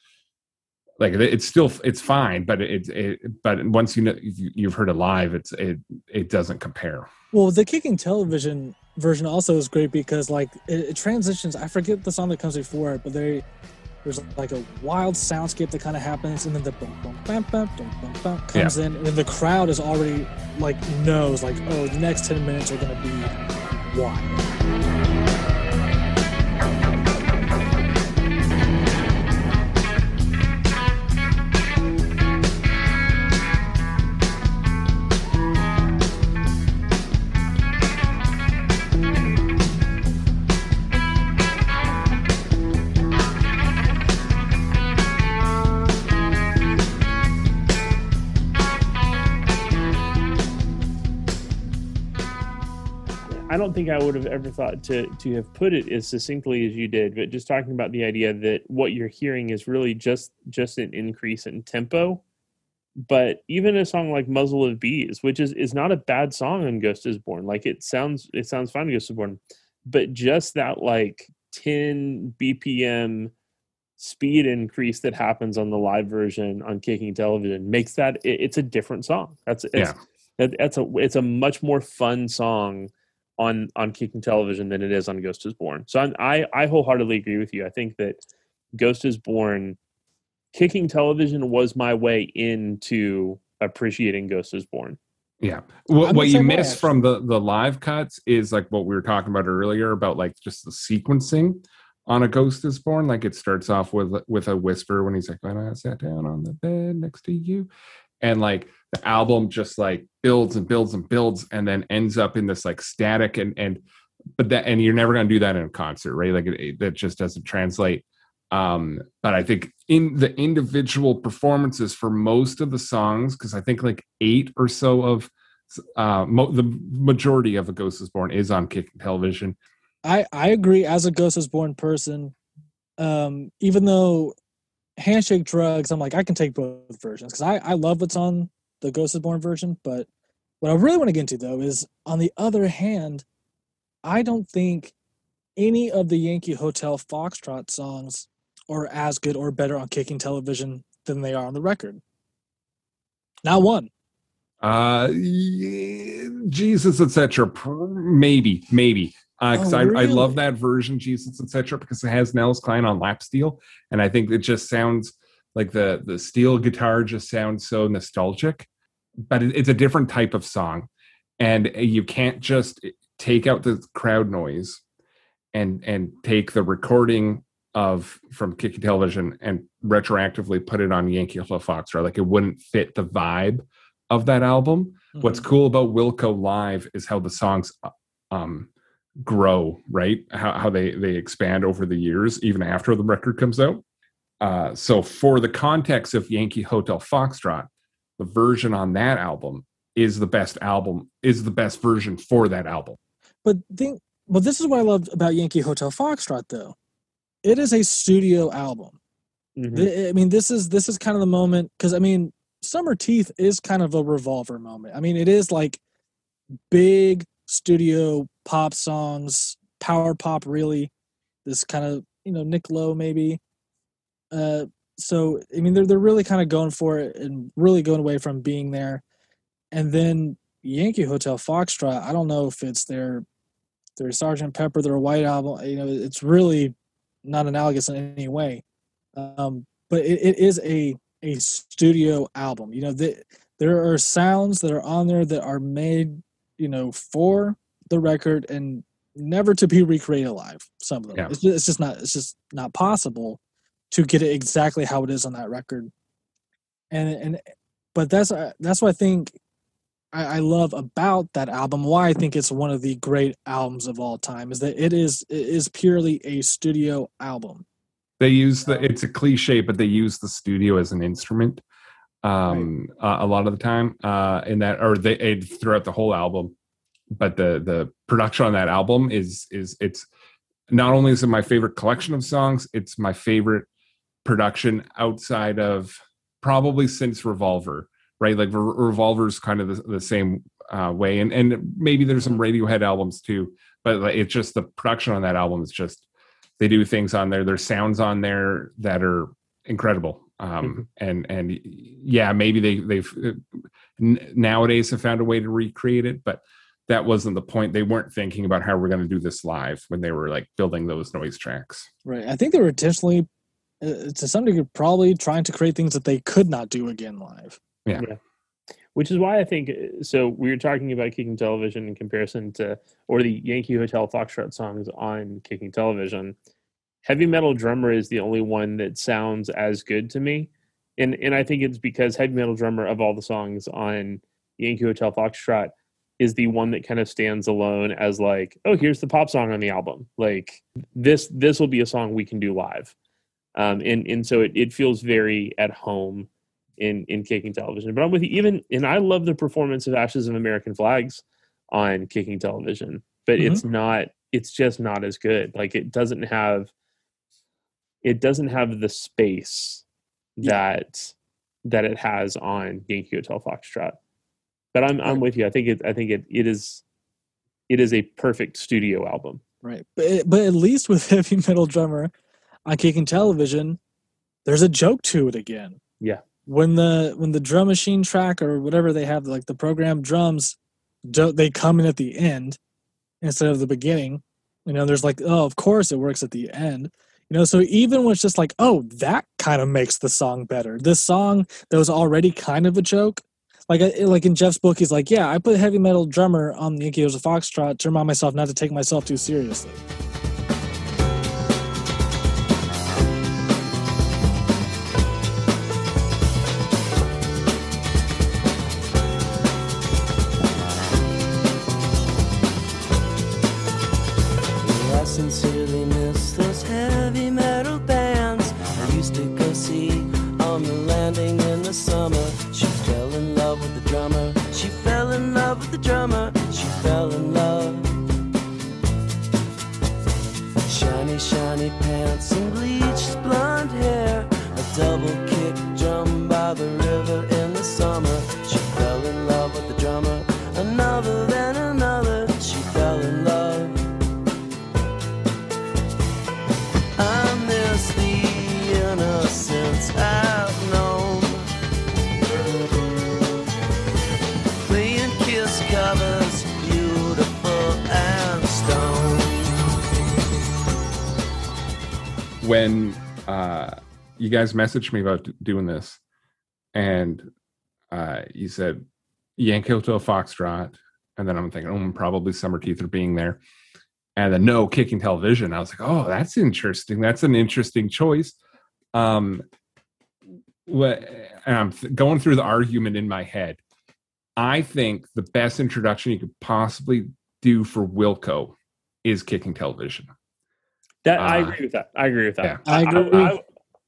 [SPEAKER 3] like it's still it's fine, but it, it but once you know you- you've heard it live, it's it it doesn't compare.
[SPEAKER 2] Well, the kicking television version also is great because like it, it transitions. I forget the song that comes before it, but they there's like a wild soundscape that kind of happens, and then the boom boom bam bam boom boom bam comes in, and then the crowd is already like knows like oh the next ten minutes are gonna be wild.
[SPEAKER 1] Don't think I would have ever thought to to have put it as succinctly as you did, but just talking about the idea that what you're hearing is really just just an increase in tempo. But even a song like "Muzzle of Bees," which is is not a bad song on Ghost is Born, like it sounds it sounds fine on Ghost is Born, but just that like 10 BPM speed increase that happens on the live version on Kicking Television makes that it, it's a different song. That's it's,
[SPEAKER 3] Yeah.
[SPEAKER 1] that, that's a it's a much more fun song on on kicking television than it is on ghost is born so I'm, i i wholeheartedly agree with you i think that ghost is born kicking television was my way into appreciating ghost is born
[SPEAKER 3] Yeah. What, what you
[SPEAKER 2] same way,
[SPEAKER 3] miss from the the live cuts is like what we were talking about earlier about like just the sequencing on a Ghost is Born. Like it starts off with with a whisper when he's like, "When I sat down on the bed next to you," and like the album just like builds and builds and builds, and then ends up in this like static and and but that and you're never gonna do that in a concert, right? Like it, it- that just doesn't translate. Um, but I think in the individual performances for most of the songs, because I think like eight or so of uh mo- the majority of a ghost is born is on kicking television
[SPEAKER 2] I I agree. As a Ghost is Born person, um, even though Handshake Drugs, I'm like I can take both versions because I I love what's on the Ghost is Born version. But what I really want to get into though is on the other hand, I don't think any of the Yankee Hotel Foxtrot songs are as good or better on Kicking Television than they are on the record. Not one.
[SPEAKER 3] uh jesus etc maybe maybe because
[SPEAKER 2] Oh,
[SPEAKER 3] I, I love that version jesus etc because it has nels klein on lap steel and i think it just sounds like the the steel guitar just sounds so nostalgic but it, it's a different type of song and you can't just take out the crowd noise and and take the recording of from Kicking Television and retroactively put it on Yankee Hotel Foxtrot. Like it wouldn't fit the vibe of that album. What's
[SPEAKER 2] Mhm.
[SPEAKER 3] cool about Wilco Live is how the songs uh, um grow, right? How how they they expand over the years, even after the record comes out. Uh, so for the context of Yankee Hotel Foxtrot, the version on that album is the best album, is the best version for that album.
[SPEAKER 2] But think, well, this is what I love about Yankee Hotel Foxtrot, though. It is a studio album.
[SPEAKER 1] Mhm.
[SPEAKER 2] I mean, this is this is kind of the moment because I mean, Summer Teeth is kind of a revolver moment. I mean, it is like big studio pop songs, power pop, really. This kind of you know Nick Lowe maybe. Uh, so I mean, they're they're really kind of going for it and really going away from being there. And then Yankee Hotel Foxtrot, I don't know if it's their their Sergeant Pepper, their White album. You know, it's really not analogous in any way. Um, but it, it is a a studio album. You know, the, there are sounds that are on there that are made, you know, for the record and never to be recreated live. Some of them,
[SPEAKER 3] Yeah.
[SPEAKER 2] it's, just, it's just not, it's just not possible to get it exactly how it is on that record. And and, but that's uh, that's what I think I, I love about that album. Why I think it's one of the great albums of all time is that it is it is purely a studio album.
[SPEAKER 3] They use the it's a cliche, but they use the studio as an instrument um uh, a lot of the time uh in that or they it, throughout the whole album but the the production on that album is is it's not only is it my favorite collection of songs, it's my favorite production outside of probably since Revolver, right? Like Re- Revolver's kind of the, the same uh, way, and and maybe there's some Radiohead albums too, but like, it's just the production on that album is just they do things on there. There's sounds on there that are incredible. Um, mm-hmm. and and yeah, maybe they they've uh, n- nowadays have found a way to recreate it, but that wasn't the point. They weren't thinking about how we're going to do this live when they were like building those noise tracks.
[SPEAKER 2] Right. I think they were intentionally, to some degree, probably trying to create things that they could not do again live.
[SPEAKER 3] Yeah. yeah.
[SPEAKER 1] Which is why I think uh, so. We were talking about kicking television in comparison to, or the Yankee Hotel Foxtrot songs on kicking television. Heavy Metal Drummer is the only one that sounds as good to me, and and I think it's because Heavy Metal Drummer of all the songs on Yankee Hotel Foxtrot is the one that kind of stands alone as like, oh, here's the pop song on the album. Like this this will be a song we can do live. Um, and and so it, it feels very at home in in kicking television. But I'm with you even and I love the performance of Ashes of American Flags on kicking television, but mm-hmm. it's not it's just not as good. Like it doesn't have it doesn't have the space yeah. that that it has on Yankee Hotel Foxtrot. But I'm I'm with you. I think it I think it it is it is a perfect studio album.
[SPEAKER 2] Right. But but at least with heavy metal drummer on Kicking Television, there's a joke to it again.
[SPEAKER 1] Yeah.
[SPEAKER 2] When the when the drum machine track or whatever they have like the programmed drums don't they come in at the end instead of the beginning. You know, there's like, oh, of course it works at the end. You know, so even when it's just like, oh, that kind of makes the song better. This song that was already kind of a joke like like in Jeff's book, he's like, yeah, I put heavy metal drummer on the Hotel Foxtrot to remind myself not to take myself too seriously.
[SPEAKER 3] When uh, you guys messaged me about doing this, and uh, you said Yankee Hotel Foxtrot, and then I'm thinking, oh, probably Summer Teeth are being there, and then no kicking television. I was like, oh, that's interesting. That's an interesting choice. Um, what and I'm th- going through the argument in my head. I think the best introduction you could possibly do for Wilco is kicking television.
[SPEAKER 1] That uh, I agree with that. I agree with that.
[SPEAKER 2] Yeah. I agree.
[SPEAKER 1] I, I,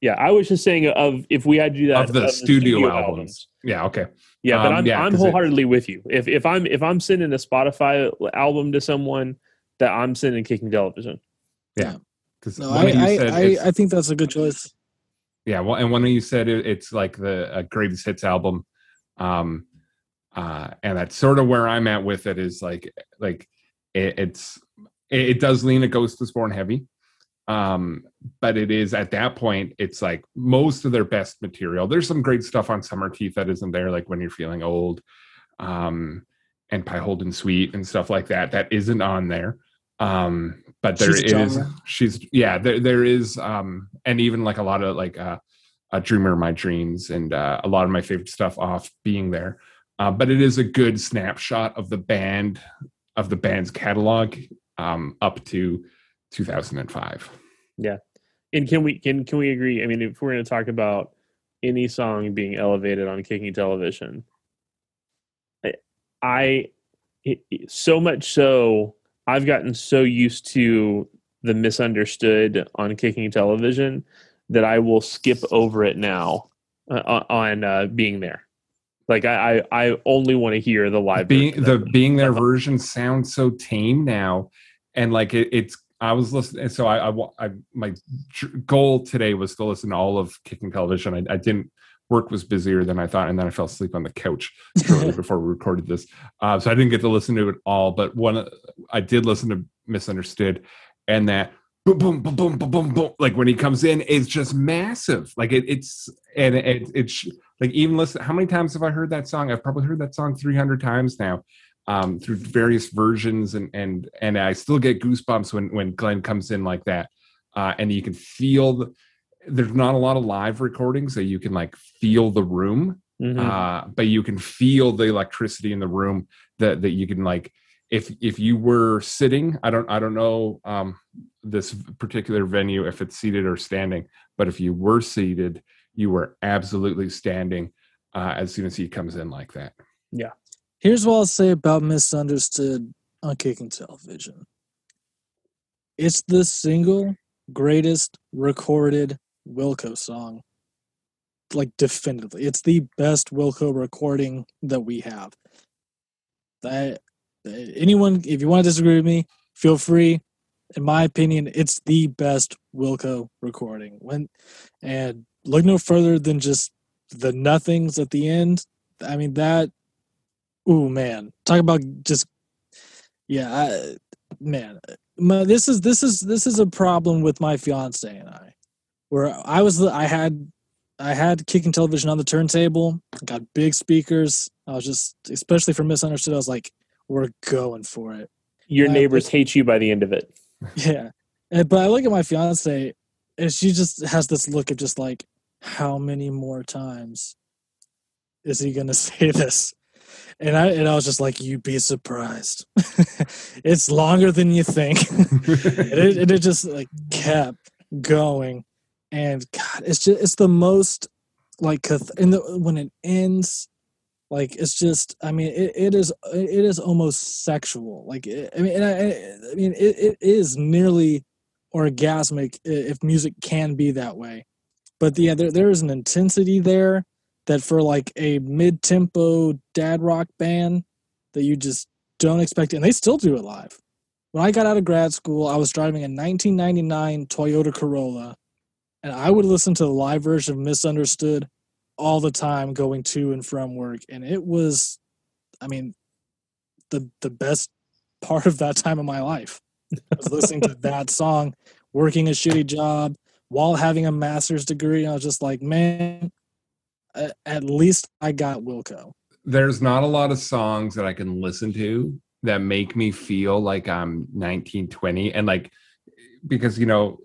[SPEAKER 1] yeah, I was just saying of if we had to do that
[SPEAKER 3] of the, of studio, studio, albums. albums. Yeah, okay.
[SPEAKER 1] Yeah, but um, I'm yeah, I'm wholeheartedly it, with you. If if I'm if I'm sending a Spotify album to someone, that I'm sending Kicking Television.
[SPEAKER 3] Yeah,
[SPEAKER 2] because no, I I, I, think that's a good choice.
[SPEAKER 3] Yeah, well, and when you said it, it's like the uh, greatest hits album, um, uh, and that's sort of where I'm at with it. Is like like it, it's it, it does lean a Ghost is Born heavy um but it is at that point it's like most of their best material. There's some great stuff on summer teeth that isn't there like when you're feeling old um and pie holden sweet and stuff like that that isn't on there. Um but there she's is she's yeah there there is um and even like a lot of like uh a dreamer of my dreams and uh, a lot of my favorite stuff off being there. Uh, but it is a good snapshot of the band of the band's catalog um up to 2005.
[SPEAKER 1] Yeah. And can we can can we agree? I mean, if we're going to talk about any song being elevated on kicking television, I, I it, so much so I've gotten so used to the misunderstood on kicking television that I will skip over it now uh, on uh, being there. Like I, I, I only want to hear the live.
[SPEAKER 3] being the being their version sounds so tame now and like it, it's i was listening so I, I I my goal today was to listen to all of kicking television. I, I didn't work was busier than i thought and then i fell asleep on the couch shortly before we recorded this. Uh, so i didn't get to listen to it all but one i did listen to misunderstood and that boom boom boom boom boom boom boom like when he comes in it's just massive. Like it, it's and it, it's like even listen how many times have i heard that song? I've probably heard that song 300 times now um, through various versions and and and i still get goosebumps when when glenn comes in like that uh, and you can feel the, there's not a lot of live recordings so you can like feel the room
[SPEAKER 1] Mhm.
[SPEAKER 3] uh, but you can feel the electricity in the room that that you can like if if you were sitting i don't i don't know um this particular venue if it's seated or standing but if you were seated you were absolutely standing uh, as soon as he comes in like that
[SPEAKER 2] Here's what I'll say about Misunderstood on Kicking Television. It's the single greatest recorded Wilco song. Like definitively. It's the best Wilco recording that we have. That anyone if you want to disagree with me, feel free. In my opinion, it's the best Wilco recording. When and look no further than just the nothings at the end. I mean that Ooh man, talk about just yeah, I, man. My, this is this is this is a problem with my fiance and I, where I was I had I had kicking television on the turntable, got big speakers. I was just especially for misunderstood. I was like, we're going for it.
[SPEAKER 1] Your
[SPEAKER 2] uh,
[SPEAKER 1] neighbors hate you by the end of it.
[SPEAKER 2] Yeah, and, but I look at my fiance, and she just has this look of just like, how many more times is he gonna say this? And I and I was just like, you'd be surprised. it's longer than you think. and, it, and it just like kept going, and God, it's just it's the most like and the, when it ends. Like it's just, I mean, it, it is, it is almost sexual. Like, it, I mean, I, I mean, it, it is nearly orgasmic if music can be that way. But yeah, there there is an intensity there that for like a mid tempo dad rock band that you just don't expect, and they still do it live. When I got out of grad school, I was driving a 1999 Toyota Corolla, and I would listen to the live version of Misunderstood all the time going to and from work, and it was, I mean, the the best part of that time of my life I was listening to that song, working a shitty job while having a master's degree. I was just like, man, at least I got Wilco.
[SPEAKER 3] there's not a lot of songs that I can listen to that make me feel like I'm 19, 20. And like, because, you know,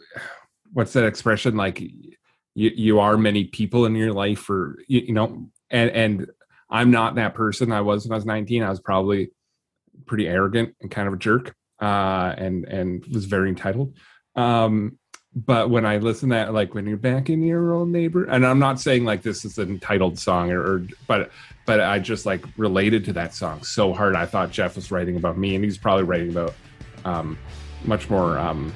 [SPEAKER 3] what's that expression? Like, you, you are many people in your life or, you, you know, and, and I'm not that person I was when I was 19. I was probably pretty arrogant and kind of a jerk uh, and, and was very entitled. Um, but when I listen to that, like when you're back in your old neighbor, and I'm not saying like this is an entitled song or, or but but I just like related to that song so hard. I thought Jeff was writing about me, and he's probably writing about um, much more um,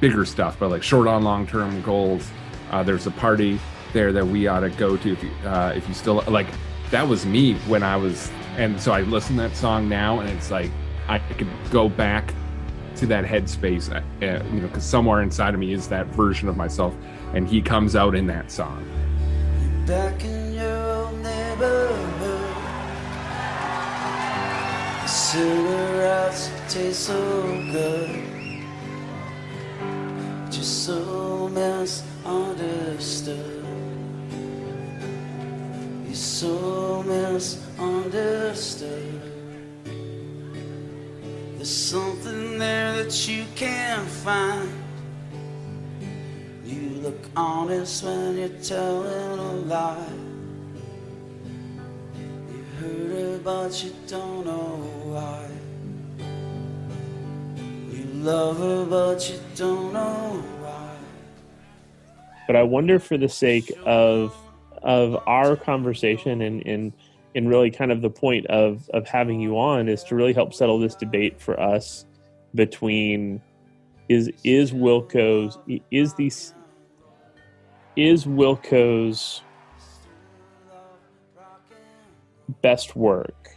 [SPEAKER 3] bigger stuff, but like short on long term goals. Uh, there's a party there that we ought to go to if you uh, if you still like. That was me when I was, and so I listen to that song now, and it's like I could go back to that headspace, uh, uh, you know, because somewhere inside of me is that version of myself, and he comes out in that song.
[SPEAKER 5] Back in your old neighborhood, cigarettes taste so good. Just so misunderstood. You're so misunderstood. There's something there that you can't find. You look honest when you're telling a lie. You heard her, but you don't know why. You love her, but you don't know why.
[SPEAKER 1] but I wonder for the sake of of our conversation and and and really kind of the point of of having you on is to really help settle this debate for us between is is Wilco's is these is Wilco's best work?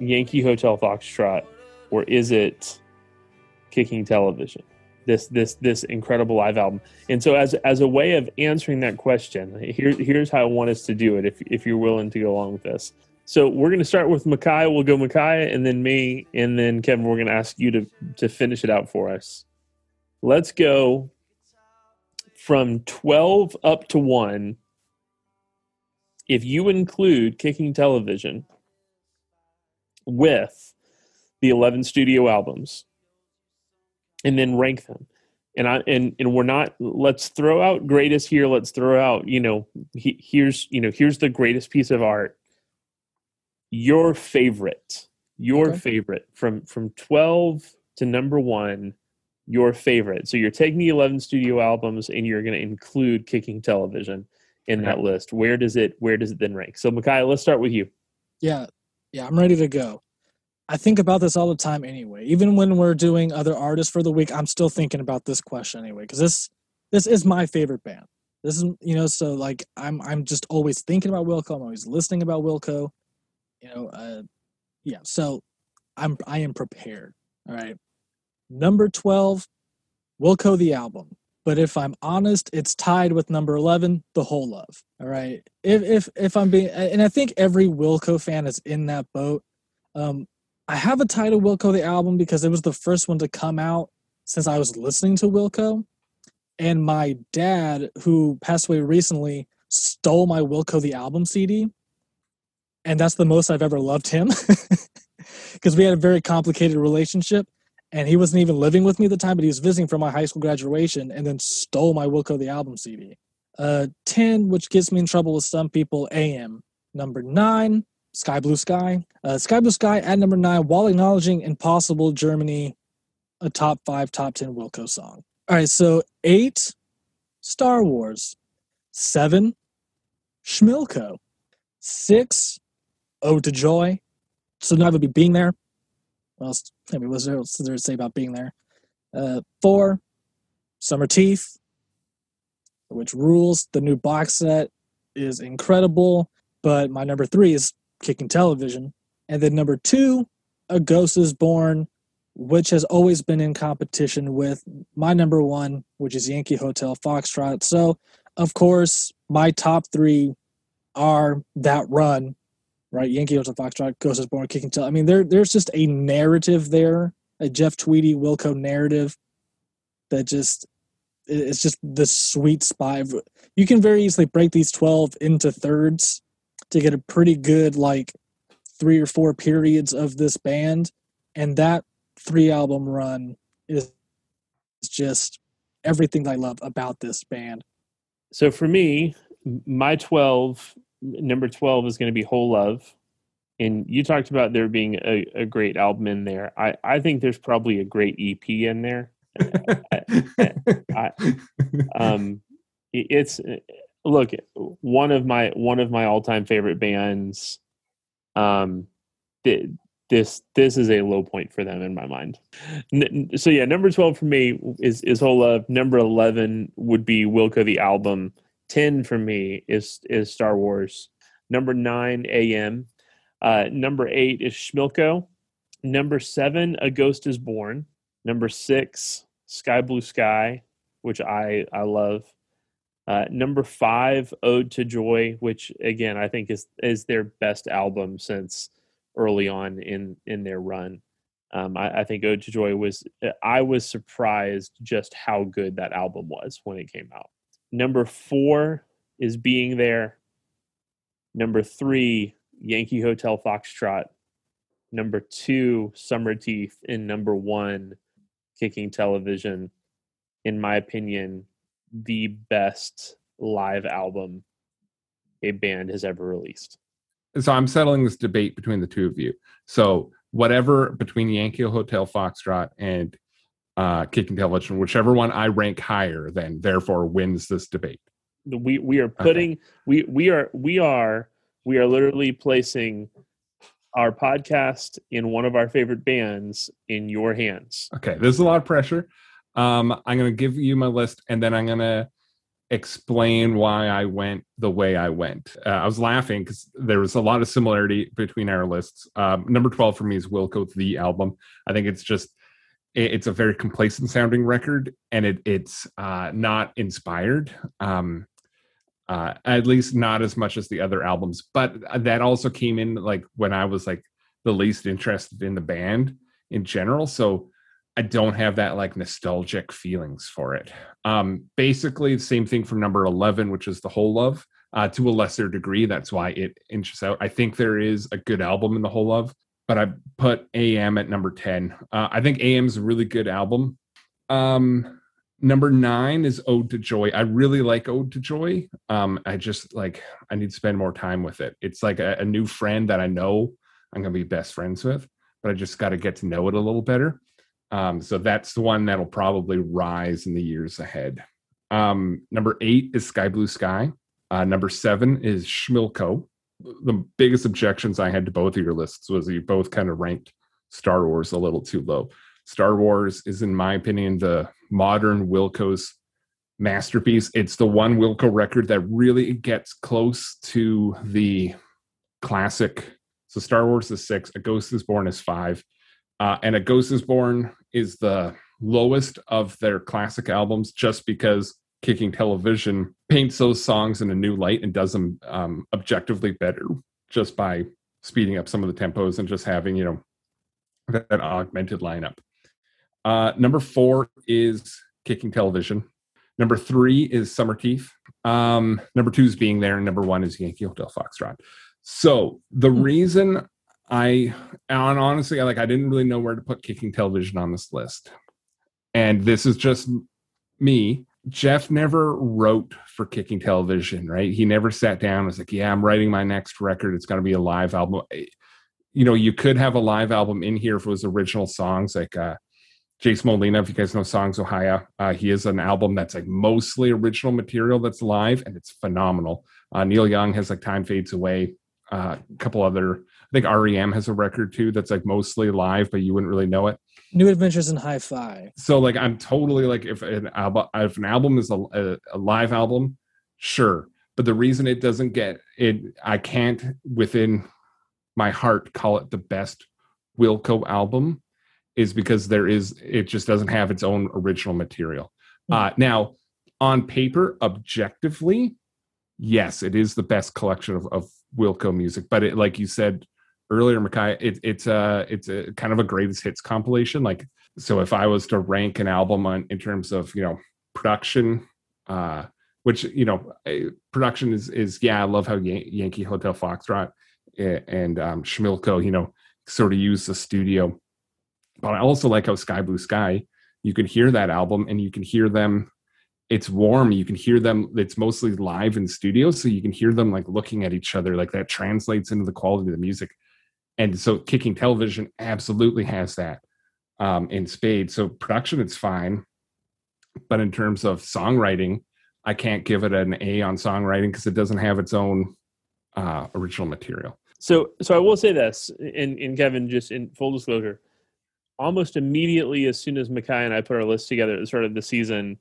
[SPEAKER 1] Yankee Hotel Foxtrot, or is it Kicking Television? This this this incredible live album. And so as as a way of answering that question, here, here's how I want us to do it if if you're willing to go along with this. So we're going to start with Micaiah. We'll go Micaiah and then me and then Kevin. We're to ask you to to finish it out for us. Let's go from 12 up to 1 if you include kicking television with the 11 studio albums and then rank them. And i and and we're not let's throw out greatest here let's throw out you know he, here's you know here's the greatest piece of art. Your favorite your
[SPEAKER 2] Okay.
[SPEAKER 1] favorite from from 12 to number 1 your favorite. So you're taking the 11 studio albums and you're going to include kicking television in that list. Where does it where does it then rank? So Micaiah, let's start with you.
[SPEAKER 2] Yeah, yeah, I'm ready to go. I think about this all the time anyway. Even when we're doing other artists for the week, I'm still thinking about this question anyway because this this is my favorite band. This is you know so like I'm I'm just always thinking about Wilco. I'm always listening about Wilco. You know, uh, yeah. So I'm I am prepared. All right. Number twelve, Wilco the album. But if I'm honest, it's tied with number eleven, The Whole Love. All right. If if if I'm being, and I think every Wilco fan is in that boat. Um, I have a title Wilco the album because it was the first one to come out since I was listening to Wilco, and my dad, who passed away recently, stole my Wilco the album CD, and that's the most I've ever loved him because we had a very complicated relationship and he wasn't even living with me at the time, but he was visiting for my high school graduation and then stole my Wilco the album CD. Uh, 10, which gets me in trouble with some people, AM. Number 9, Sky Blue Sky. Uh, Sky Blue Sky at number 9, while acknowledging Impossible Germany, a top 5, top 10 Wilco song. All right, so 8, Star Wars. 7, Schmilko. 6, Ode to Joy. So now would be being there. What else? I mean, there, what's there to say about being there? Uh, four, Summer Teeth, which rules. The new box set is incredible, but my number three is Kicking Television. And then number two, A Ghost is Born, which has always been in competition with my number one, which is Yankee Hotel Foxtrot. So, of course, my top three are that run right? Yankee Hotel Foxtrot, Ghost is Born, Kicking Tail. I mean, there there's just a narrative there, a Jeff Tweedy, Wilco narrative that just it- it's just the sweet spot. You can very easily break these twelve into thirds to get a pretty good like three or four periods of this band, and that three album run is just everything I love about this band.
[SPEAKER 1] So for me, my 12, number 12 is going to be Whole Love. And you talked about there being a, a great album in there. I, I think there's probably a great EP in there. Um, it's look one of my one of my all time favorite bands. Um, th- this this is a low point for them in my mind. N- so yeah, number twelve for me is is Whole Love. Number eleven would be Wilco the album. Ten for me is is Star Wars. Number nine, AM. Uh, number eight is Schmilko. Number seven, A Ghost is Born. Number six, Sky Blue Sky, which I I love. Uh, number five, Ode to Joy, which again I think is is their best album since early on in in their run. Um, I, I think Ode to Joy was I was surprised just how good that album was when it came out. Number four is Being There. Number three, Yankee Hotel Foxtrot. Number two, Summer Teeth. And number one, Kicking Television. In my opinion, the best live album a band has ever released.
[SPEAKER 3] so I'm settling this debate between the two of you. So whatever between Yankee Hotel Foxtrot and uh, Kicking Television, whichever one I rank higher, then therefore wins this debate.
[SPEAKER 1] We we are putting we we are we are we are literally placing our podcast in one of our favorite bands in your hands.
[SPEAKER 3] Okay, there's a lot of pressure. Um, I'm going to give you my list, and then I'm going to explain why I went the way I went. Uh, I was laughing because there was a lot of similarity between our lists. Um, number 12 for me is Wilco, the album. I think it's just, it, it's a very complacent sounding record and it, it's uh, not inspired. Um, uh, at least not as much as the other albums, but that also came in like when I was like the least interested in the band in general. So I don't have that like nostalgic feelings for it. Um, basically, the same thing from number 11, which is The Whole Love, uh, to a lesser degree. That's why it inches out. I think there is a good album in The Whole Love, but I put AM at number 10. Uh, I think AM is a really good album. Um, number nine is Ode to Joy. I really like Ode to Joy. Um, I just like, I need to spend more time with it. It's like a, a new friend that I know I'm going to be best friends with, but I just got to get to know it a little better. Um, so that's the one that'll probably rise in the years ahead. Um, number eight is Sky Blue Sky. Uh, number seven is Schmilko. The biggest objections I had to both of your lists was you both kind of ranked Star Wars a little too low. Star Wars is, in my opinion, the modern Wilco's masterpiece. It's the one Wilco record that really gets close to the classic. So Star Wars is six, A Ghost is Born is five, uh, and A Ghost is Born is the lowest of their classic albums just because Kicking Television paints those songs in a new light and does them um, objectively better just by speeding up some of the tempos and just having, you know, that, that augmented lineup. Uh, number four is Kicking Television. Number three is Summerteeth. Um, number two is Being There. And number one is Yankee Hotel Foxtrot. So the reason I and honestly, I like I didn't really know where to put kicking television on this list. And this is just me. Jeff never wrote for kicking television, right? He never sat down and was like, Yeah, I'm writing my next record. It's gonna be a live album. You know, you could have a live album in here if it was original songs like uh Jason Molina, if you guys know Songs Ohia, uh, he is an album that's like mostly original material that's live and it's phenomenal. Uh, Neil Young has like Time Fades Away, uh, a couple other I think REM has a record too that's like mostly live, but you wouldn't really know it.
[SPEAKER 2] New Adventures in Hi-Fi.
[SPEAKER 3] So like I'm totally like if an album if an album is a, a, a live album, sure. But the reason it doesn't get it, I can't within my heart call it the best Wilco album, is because there is it just doesn't have its own original material.
[SPEAKER 2] Hmm.
[SPEAKER 3] Uh, now, on paper, objectively, yes, it is the best collection of, of Wilco music. But it, like you said earlier, Micaiah, it, it's a it's a kind of a greatest hits compilation. Like so, if I was to rank an album on in terms of you know production, uh, which you know production is is yeah, I love how Yan- Yankee Hotel Foxtrot and um, Schmilko, you know, sort of use the studio. But I also like how Sky Blue Sky, you can hear that album and you can hear them it's warm you can hear them it's mostly live in studio so you can hear them like looking at each other like that translates into the quality of the music and so kicking television absolutely has that um, in spades. So production it's fine. But in terms of songwriting i can't give it an a on songwriting because it doesn't have its own uh, original material.
[SPEAKER 1] So, so I will say this, in in Kevin, just in full disclosure, almost immediately as soon as Micaiah and I put our list together at the start of the season,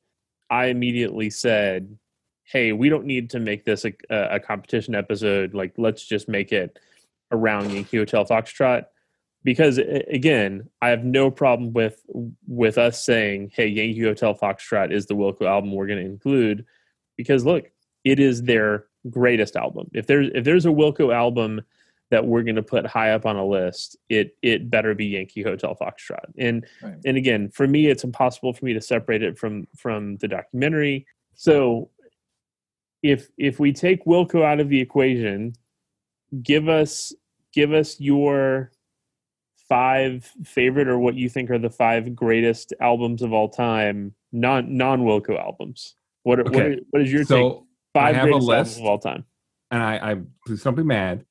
[SPEAKER 1] I immediately said, "Hey, we don't need to make this a, a competition episode. Like, let's just make it around Yankee Hotel Foxtrot." Because again, I have no problem with with us saying, "Hey, Yankee Hotel Foxtrot is the Wilco album we're going to include," because look, it is their greatest album. If there's if there's a Wilco album that we're going to put high up on a list, it it better be Yankee Hotel Foxtrot. And
[SPEAKER 2] Right.
[SPEAKER 1] and again, for me, it's impossible for me to separate it from from the documentary. So if if we take Wilco out of the equation, give us give us your five favorite or what you think are the five greatest albums of all time, non non Wilco albums. What are, what, are, what is your take?
[SPEAKER 3] so
[SPEAKER 1] Five
[SPEAKER 3] have a
[SPEAKER 1] greatest albums of all time.
[SPEAKER 3] and i i please don't be mad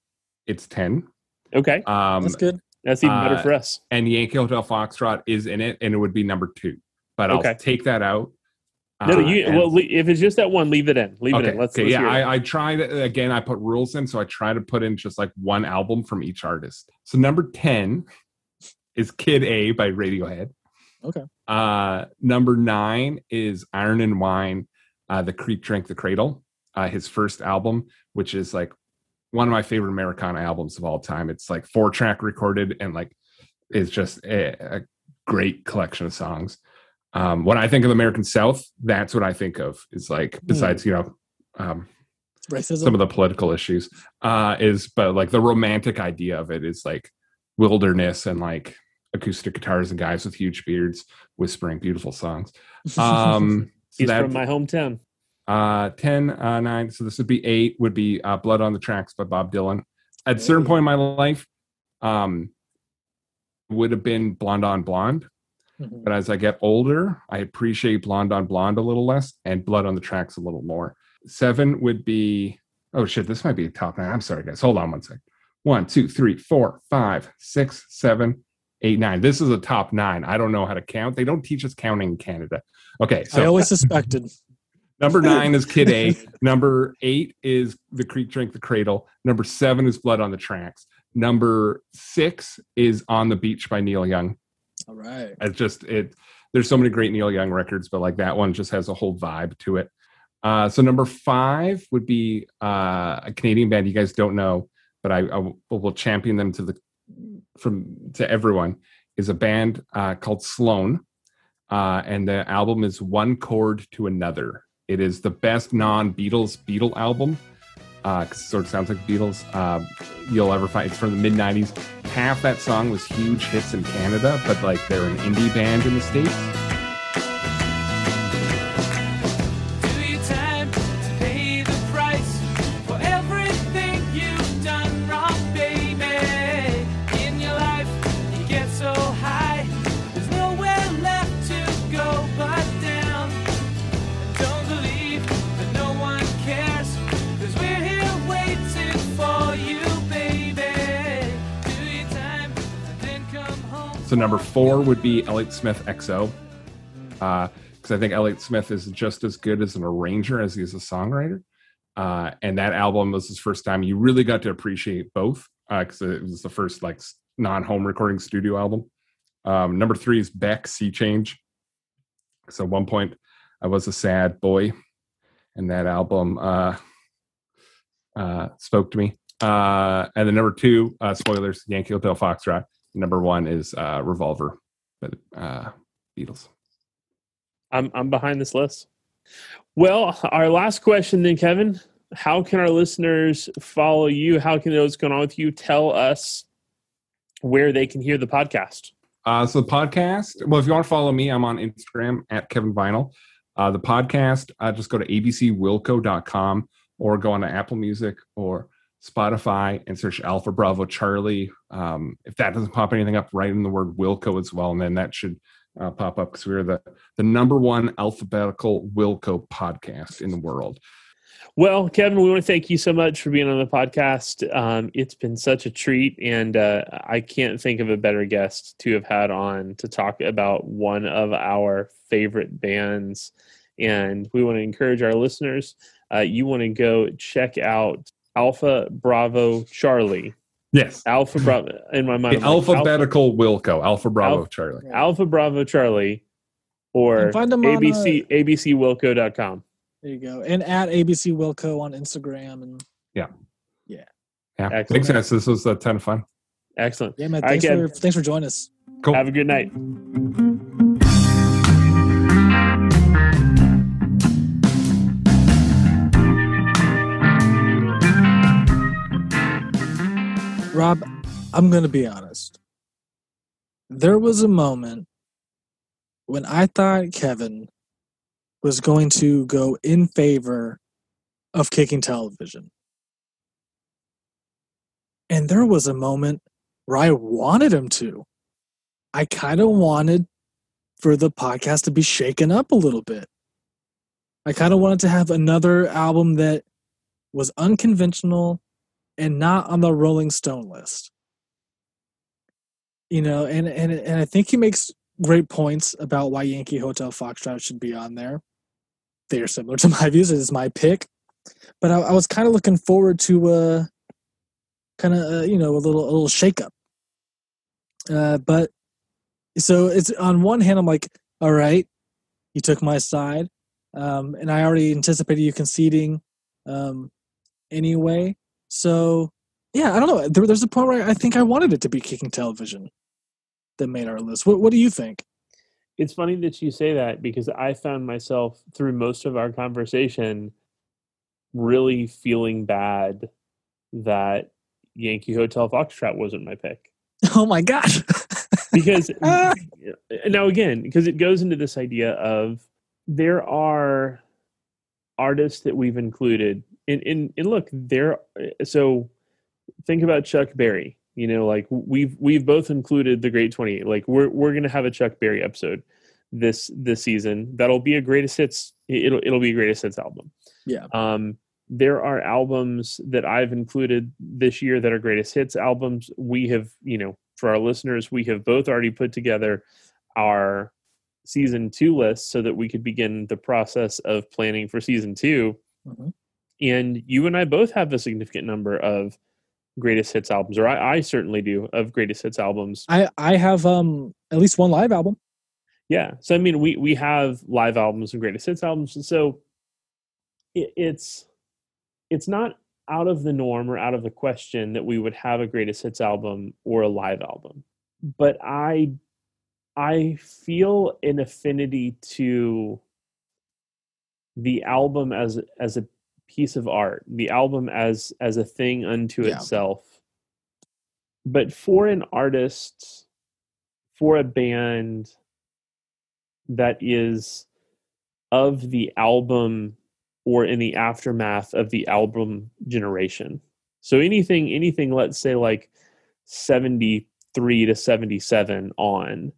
[SPEAKER 3] it's 10
[SPEAKER 1] Okay,
[SPEAKER 3] um
[SPEAKER 2] That's good.
[SPEAKER 1] that's even better
[SPEAKER 3] uh,
[SPEAKER 1] for us.
[SPEAKER 3] and Yankee Hotel Foxtrot is in it, and it would be number two. But I'll
[SPEAKER 1] Okay.
[SPEAKER 3] take that out.
[SPEAKER 1] No,
[SPEAKER 3] Uh,
[SPEAKER 1] you, well, if it's just that one, leave it in. Leave
[SPEAKER 3] okay,
[SPEAKER 1] it in. Let's,
[SPEAKER 3] okay,
[SPEAKER 1] let's
[SPEAKER 3] yeah.
[SPEAKER 1] hear it.
[SPEAKER 3] I, I tried again. I put rules in, so I try to put in just like one album from each artist. So number ten is Kid A by Radiohead.
[SPEAKER 2] Okay.
[SPEAKER 3] Uh, number nine is Iron and Wine. uh, The Creek Drank the Cradle, uh, his first album, which is like one of my favorite Americana albums of all time. It's like four track recorded and like is just a, a great collection of songs. Um, when I think of the American South, that's what I think of. Is like besides you know um,
[SPEAKER 2] Racism.
[SPEAKER 3] some of the political issues, uh, is but like the romantic idea of it is like wilderness and like acoustic guitars and guys with huge beards whispering beautiful songs. Um,
[SPEAKER 1] He's
[SPEAKER 3] that-
[SPEAKER 1] from my hometown.
[SPEAKER 3] uh 10 uh 9 so this would be 8 would be uh blood on the tracks by bob dylan at a certain point in my life um would have been blonde on blonde
[SPEAKER 2] Mhm.
[SPEAKER 3] but as i get older i appreciate blonde on blonde a little less and blood on the tracks a little more seven would be oh shit this might be a top nine i'm sorry guys hold on one sec one two three four five six seven eight nine this is a top nine i don't know how to count they don't teach us counting in canada okay so
[SPEAKER 2] I always suspected.
[SPEAKER 3] Number nine is Kid A. Number eight is The Creek Drink the Cradle. Number seven is Blood on the Tracks. Number six is On the Beach by Neil Young.
[SPEAKER 2] All right.
[SPEAKER 3] It's just it. There's so many great Neil Young records, but like that one just has a whole vibe to it. Uh, so number five would be uh, a Canadian band you guys don't know, but I, I will, champion them to the from to everyone. Is a band uh, called Sloan, uh, and the album is One Chord to Another. It is the best non-Beatles Beatle album. Uh, sort of sounds like Beatles. Uh, you'll ever find. It's from the mid '90s. Half that song was huge hits in Canada, but like they're an indie band in the states. Number four would be Elliott Smith XO, because I think Elliott Smith is just as good as an arranger as he is a songwriter. Uh, and that album was his first time you really got to appreciate both, because it was the first like non-home recording studio album. Um, number three is Beck Sea Change. So at one point, I was a sad boy, and that album uh, uh, spoke to me. Uh, and then number two, uh, spoilers, Yankee Hotel Foxtrot. Number one is uh, Revolver, by the uh, Beatles.
[SPEAKER 1] I'm I'm behind this list. Well, our last question then, Kevin. How can our listeners follow you? How can those going on with you? Tell us where they can hear the podcast.
[SPEAKER 3] Uh, so the podcast, well, if you want to follow me, I'm on Instagram at Kevin Vinyl. Uh, the podcast, uh, just go to abcwilco.com or go on to Apple Music or Spotify and search Alpha Bravo Charlie. Um, if that doesn't pop anything up, write in the word Wilco as well, and then that should uh, pop up because we're the the number one alphabetical Wilco podcast in the world.
[SPEAKER 1] Well, Kevin, we want to thank you so much for being on the podcast. Um, it's been such a treat, and uh, I can't think of a better guest to have had on to talk about one of our favorite bands. And we want to encourage our listeners. Uh, you want to go check out Alpha Bravo Charlie.
[SPEAKER 3] Yes.
[SPEAKER 1] Alpha Bravo in my mind.
[SPEAKER 3] The
[SPEAKER 1] I'm like, Alpha,
[SPEAKER 3] alphabetical Wilco, Alpha Bravo
[SPEAKER 1] Alpha-
[SPEAKER 3] Charlie.
[SPEAKER 1] Alpha Bravo Charlie, or
[SPEAKER 2] And find them on,
[SPEAKER 1] ABC uh, abcwilco.com.
[SPEAKER 2] There you go. And at ABC Wilco on Instagram. And
[SPEAKER 3] Yeah,
[SPEAKER 1] Excellent.
[SPEAKER 3] makes sense. This was uh, a ton of fun.
[SPEAKER 1] Excellent.
[SPEAKER 2] yeah, man,
[SPEAKER 1] All right,
[SPEAKER 2] thanks,
[SPEAKER 1] Kev.
[SPEAKER 2] for, thanks for joining us.
[SPEAKER 3] Cool.
[SPEAKER 1] Have a good night.
[SPEAKER 2] Rob, I'm going to be honest. There was a moment when I thought Kevin was going to go in favor of kicking television. And there was a moment where I wanted him to. I kind of wanted for the podcast to be shaken up a little bit. I kind of wanted to have another album that was unconventional and not on the Rolling Stone list. You know, and and and I think he makes great points about why Yankee Hotel Foxtrot should be on there. They are similar to my views. It is my pick, but I, I was kind of looking forward to uh, kind of uh, you know a little a little shakeup. Uh, but so it's on one hand, I'm like, all right, you took my side. um, and I already anticipated you conceding um, anyway. So yeah, I don't know. There, there's a point where I think I wanted it to be kicking television that made our list. What What do you think?
[SPEAKER 1] It's funny that you say that because I found myself through most of our conversation really feeling bad that Yankee Hotel Foxtrot wasn't my pick.
[SPEAKER 2] Oh my gosh.
[SPEAKER 1] because ah. now again, because it goes into this idea of there are artists that we've included and, and, and look there so think about chuck berry you know like we've we've both included the great 28 like we're we're gonna have a chuck berry episode this this season. That'll be a greatest hits it'll it'll be a greatest hits album.
[SPEAKER 2] Yeah.
[SPEAKER 1] Um there are albums that i've included this year that are greatest hits albums. We have you know for our listeners we have both already put together our season two list so that we could begin the process of planning for season 2
[SPEAKER 2] Mhm.
[SPEAKER 1] And you and i both have a significant number of greatest hits albums or I, I certainly do of greatest hits albums
[SPEAKER 2] I I have um at least one live album.
[SPEAKER 1] yeah so i mean we we have live albums and greatest hits albums and so it, it's it's not out of the norm or out of the question that we would have a greatest hits album or a live album but i i feel an affinity to the album as as a piece of art the album as as a thing unto
[SPEAKER 2] Yeah.
[SPEAKER 1] itself but for an artist for a band that is of the album or in the aftermath of the album generation so anything anything let's say like 73 to 77 on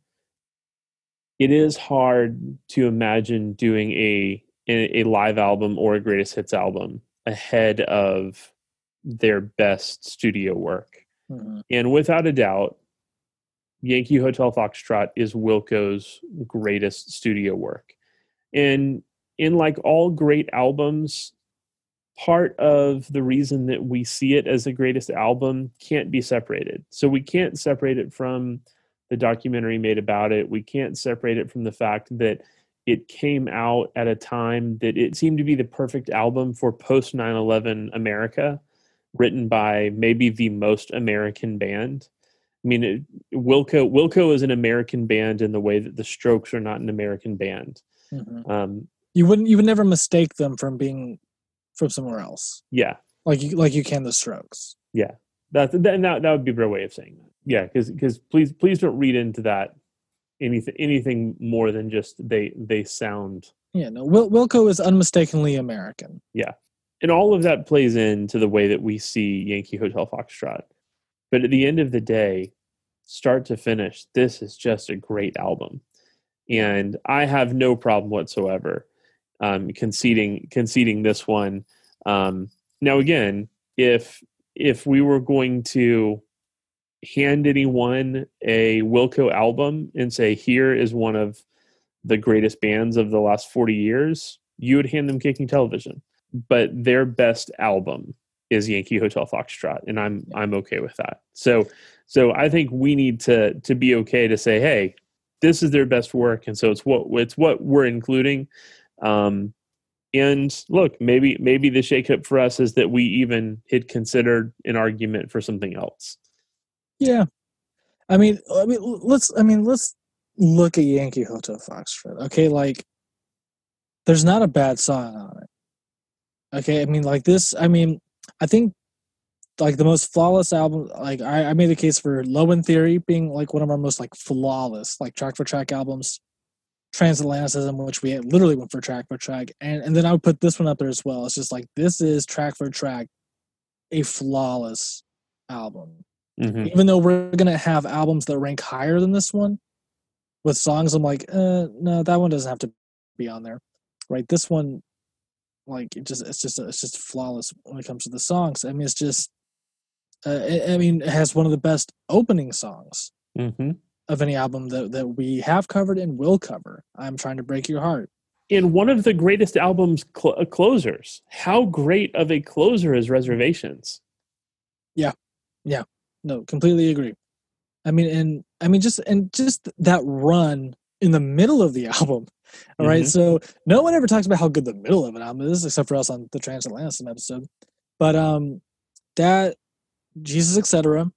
[SPEAKER 1] it is hard to imagine doing a a, live album or a greatest hits album ahead of their best studio work
[SPEAKER 2] Mhm.
[SPEAKER 1] and without a doubt, Yankee Hotel Foxtrot is Wilco's greatest studio work. And in like all great albums, part of the reason that we see it as the greatest album can't be separated. So we can't separate it from the documentary made about it. We can't separate it from the fact that it came out at a time that it seemed to be the perfect album for post 9 11 America written by maybe the most American band. I mean, it, Wilco Wilco is an American band in the way that the Strokes are not an American band.
[SPEAKER 2] Mhm.
[SPEAKER 1] Um,
[SPEAKER 2] You wouldn't you would never mistake them from being from somewhere else.
[SPEAKER 1] yeah,
[SPEAKER 2] Like you like you can the Strokes.
[SPEAKER 1] that that that, that would be a better way of saying that. Yeah, because because please please don't read into that anything anything more than just they they sound
[SPEAKER 2] Yeah, no. Wil- Wilco is unmistakably American.
[SPEAKER 1] Yeah, and all of that plays into the way that we see Yankee Hotel Foxtrot. But at the end of the day, start to finish, this is just a great album, and I have no problem whatsoever um, conceding conceding this one. Um, now, again, if if we were going to hand anyone a Wilco album and say, "Here is one of the greatest bands of the last forty years," you would hand them Kicking Television but their best album is Yankee Hotel Foxtrot, and I'm I'm okay with that. So so I think we need to to be okay to say, hey, this is their best work, and so it's what it's what we're including. Um, and look, maybe maybe the shakeup for us is that we even had considered an argument for something else.
[SPEAKER 2] Yeah. I mean, I mean, let's. I mean, let's look at Yankee Hotel Foxtrot. Okay, like, there's not a bad song on it. Okay, I mean, like this. I mean, I think like the most flawless album. Like, I, I made the case for Low End Theory being like one of our most like flawless, like track for track albums. Transatlanticism, which we literally went for track for track, and and then I would put this one up there as well. It's just like this is track for track, a flawless album
[SPEAKER 1] Mhm.
[SPEAKER 2] even though we're gonna have albums that rank higher than this one with songs i'm like uh no that one doesn't have to be on there right this one like it just it's just it's just flawless when it comes to the songs i mean it's just uh, I- i mean it has one of the best opening songs
[SPEAKER 1] Mhm.
[SPEAKER 2] of any album that, that we have covered and will cover i'm trying to break your heart
[SPEAKER 1] in one of the greatest albums cl- uh, closers. How great of a closer is Reservations?
[SPEAKER 2] No completely agree i mean and i mean just and just that run in the middle of the album All right,
[SPEAKER 1] Mhm.
[SPEAKER 2] so no one ever talks about how good the middle of an album is, except for us on the Transatlantic episode. But um, that Jesus, etc.,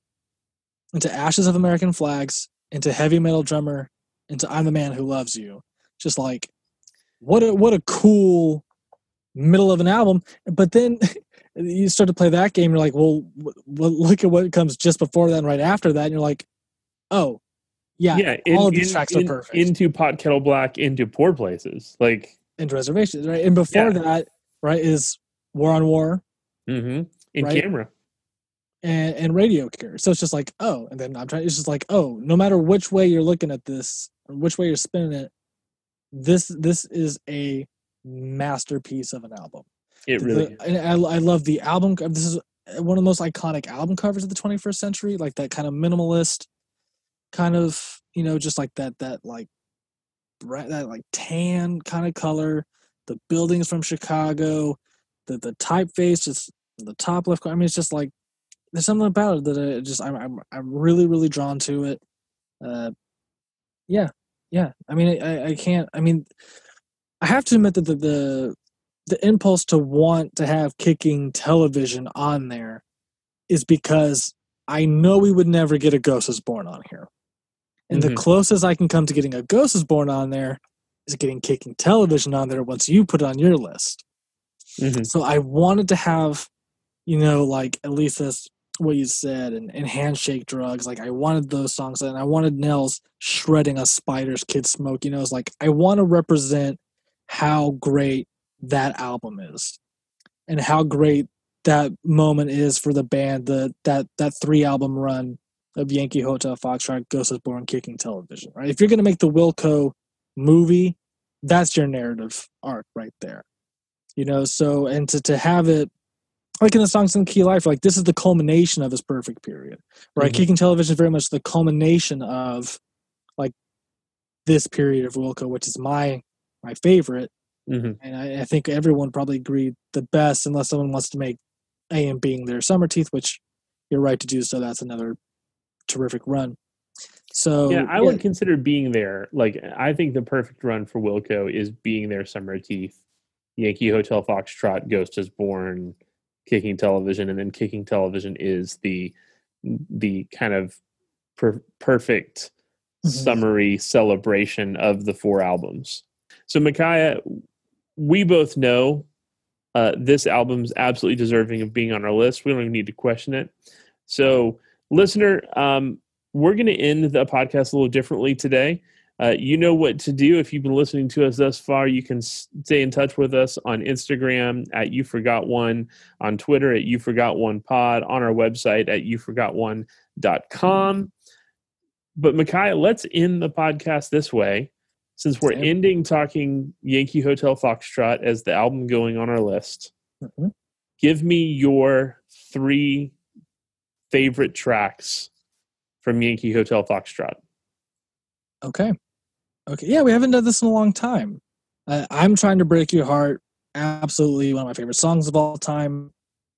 [SPEAKER 2] into Ashes of American Flags, into Heavy Metal Drummer, into I'm the Man Who Loves You. Just like what a what a cool middle of an album. But then you start to play that game, you're like, well, w- well look at what comes just before that and right after that, and you're like, oh, yeah,
[SPEAKER 1] Yeah,
[SPEAKER 2] all of these
[SPEAKER 1] in-
[SPEAKER 2] tracks
[SPEAKER 1] in-
[SPEAKER 2] are perfect.
[SPEAKER 1] Into Pot Kettle Black, into Poor Places. Like,
[SPEAKER 2] into reservations, right? And before
[SPEAKER 1] Yeah.
[SPEAKER 2] that, right, is War on War
[SPEAKER 1] hmm in
[SPEAKER 2] Right.
[SPEAKER 1] Kamera.
[SPEAKER 2] and, and Radio Cure. So it's just like, oh, and then I'm trying. It's just like, oh, no matter which way you're looking at this, or which way you're spinning it, this this is a masterpiece of an album.
[SPEAKER 1] It really
[SPEAKER 2] The- I, I love the album. This is one of the most iconic album covers of the 21st century. Like that kind of minimalist, kind of you know, just like that that like that like tan kind of color. The buildings from Chicago, the the typeface, just the top left. I mean, it's just like there's something about it that I just I'm I'm, I'm really really drawn to it. Uh, yeah, yeah. I mean, I, I can't. I mean, I have to admit that the, the the impulse to want to have kicking television on there is because I know we would never get a Ghost is Born on here. And the
[SPEAKER 1] Mhm.
[SPEAKER 2] closest I can come to getting a Ghost is Born on there is getting kicking television on there once you put it on your list.
[SPEAKER 1] Mhm.
[SPEAKER 2] So I wanted to have, you know, like at least this what you said and, and handshake drugs. Like I wanted those songs and I wanted Nels shredding a Spiders Kidsmoke. You know, it's like I want to represent how great that album is and how great that moment is for the band, the that that three album run of Yankee Hotel Foxtrot, Ghost is Born, Kicking Television. Right? If you're gonna make the Wilco movie, that's your narrative arc right there. You know, so and to, to have it like in the songs in Key Life, like this is the culmination of his perfect period. Right?
[SPEAKER 1] Mhm.
[SPEAKER 2] Kicking Television is very much the culmination of like this period of Wilco, which is my my favorite.
[SPEAKER 1] Mhm.
[SPEAKER 2] And I, I think everyone probably agreed the best, unless someone wants to make A and Being There summer teeth, which you're right to do so. That's another terrific run. So
[SPEAKER 1] yeah, I would consider being there. Like, I think the perfect run for Wilco is Being There Summer Teeth, Yankee Hotel Foxtrot, Ghost is Born, Kicking Television, and then Kicking Television is the the kind of per- perfect
[SPEAKER 2] Mhm.
[SPEAKER 1] summary celebration of the four albums. So, Micaiah, we both know uh, this album's absolutely deserving of being on our list. We don't even need to question it. So, listener, um, we're going to end the podcast a little differently today. Uh, you know what to do if you've been listening to us thus far. You can stay in touch with us on Instagram at You Forgot One, on Twitter at You Forgot One Pod, on our website at YouForgotOne.com. But Micaiah, let's end the podcast this way, since we're
[SPEAKER 2] Okay.
[SPEAKER 1] ending talking Yankee Hotel Foxtrot as the album going on our list.
[SPEAKER 2] Mhm.
[SPEAKER 1] Give me your three favorite tracks from Yankee Hotel Foxtrot.
[SPEAKER 2] Okay. Okay. Yeah, we haven't done this in a long time. Uh, I'm trying to break your heart. Absolutely one of my favorite songs of all time.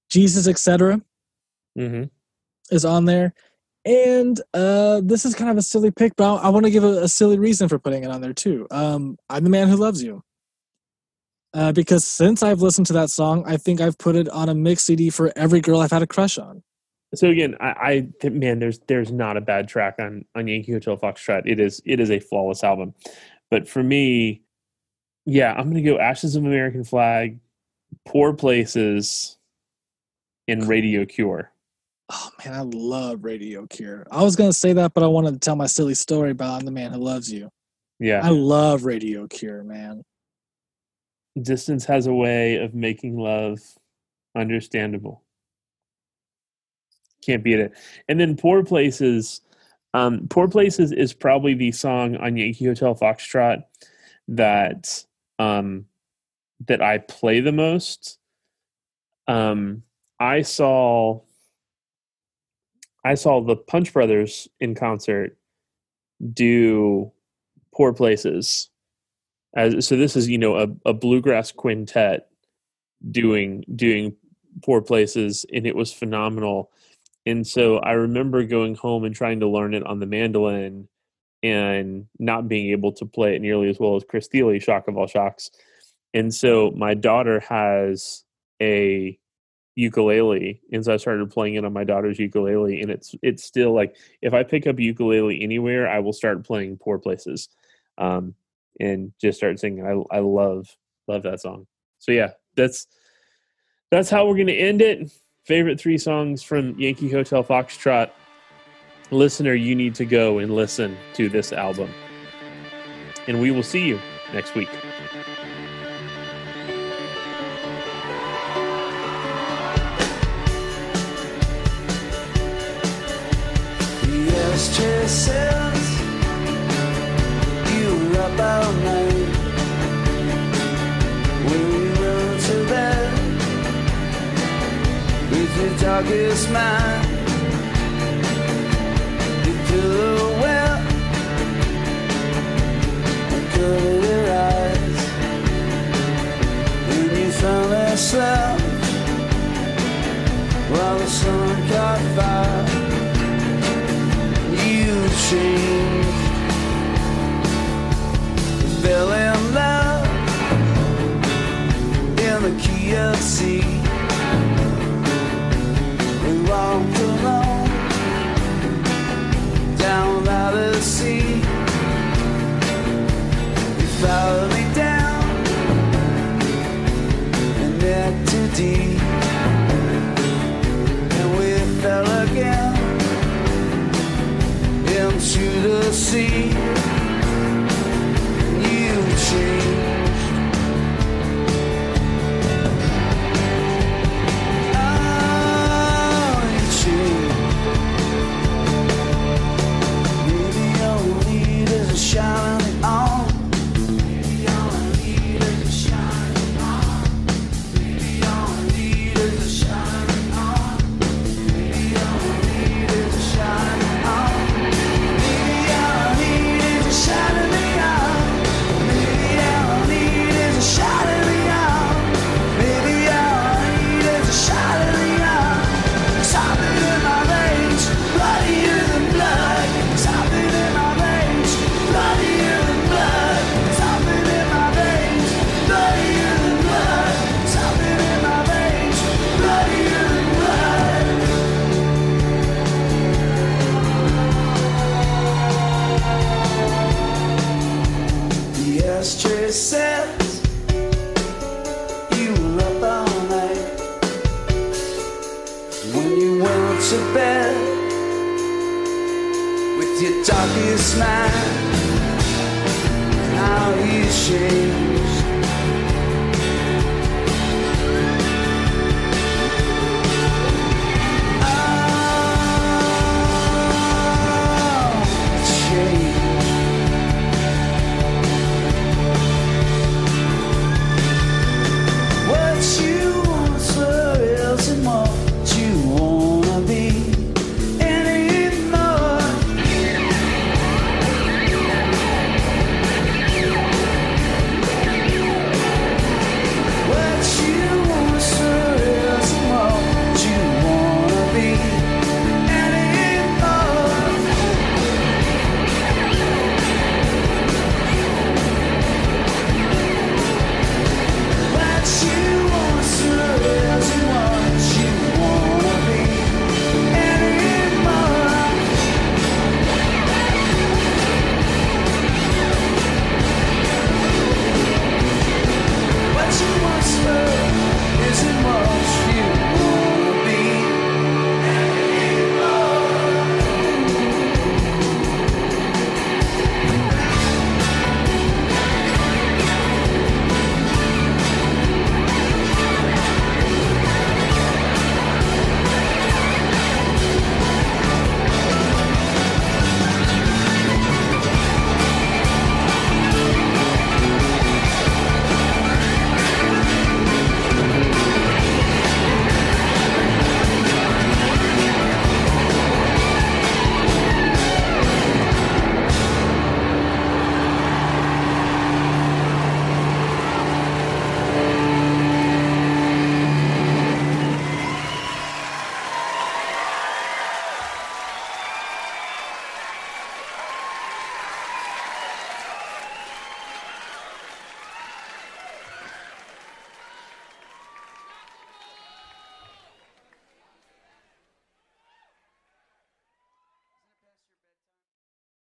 [SPEAKER 2] Jesus, etc.
[SPEAKER 1] Mm-hmm.
[SPEAKER 2] is on there. And uh, this is kind of a silly pick, but I, I want to give a, a silly reason for putting it on there too. Um, I'm the man who loves you. Uh, because since I've listened to that song, I think I've put it on a mix CD for every girl I've had a crush on.
[SPEAKER 1] So again, I, I man, there's there's not a bad track on on Yankee Hotel Foxtrot. It is it is a flawless album, but for me, yeah, I'm gonna go Ashes of American Flag, Poor Places, and Radio Cure.
[SPEAKER 2] Oh man, I love Radio Cure. I was gonna say that, but I wanted to tell my silly story about I'm the man who loves you.
[SPEAKER 1] Yeah,
[SPEAKER 2] I love Radio Cure, man.
[SPEAKER 1] distance has a way of making love understandable. Can't beat it. And then Poor Places, um, Poor Places is probably the song on Yankee Hotel Foxtrot that um, that I play the most. Um, I saw I saw the Punch Brothers in concert do Poor Places. As, so this is you know a, a bluegrass quintet doing doing Poor Places, and it was phenomenal. And so I remember going home and trying to learn it on the mandolin and not being able to play it nearly as well as Chris Thile, shock of all shocks. And so my daughter has a ukulele and so i started playing it on my daughter's ukulele and it's it's still like if i pick up ukulele anywhere i will start playing poor places um and just start singing. I i love love that song. So yeah that's that's how we're gonna end it. Favorite three songs from yankee hotel foxtrot. Listener you need to go and listen to this album. And we will see you next week.
[SPEAKER 5] this man.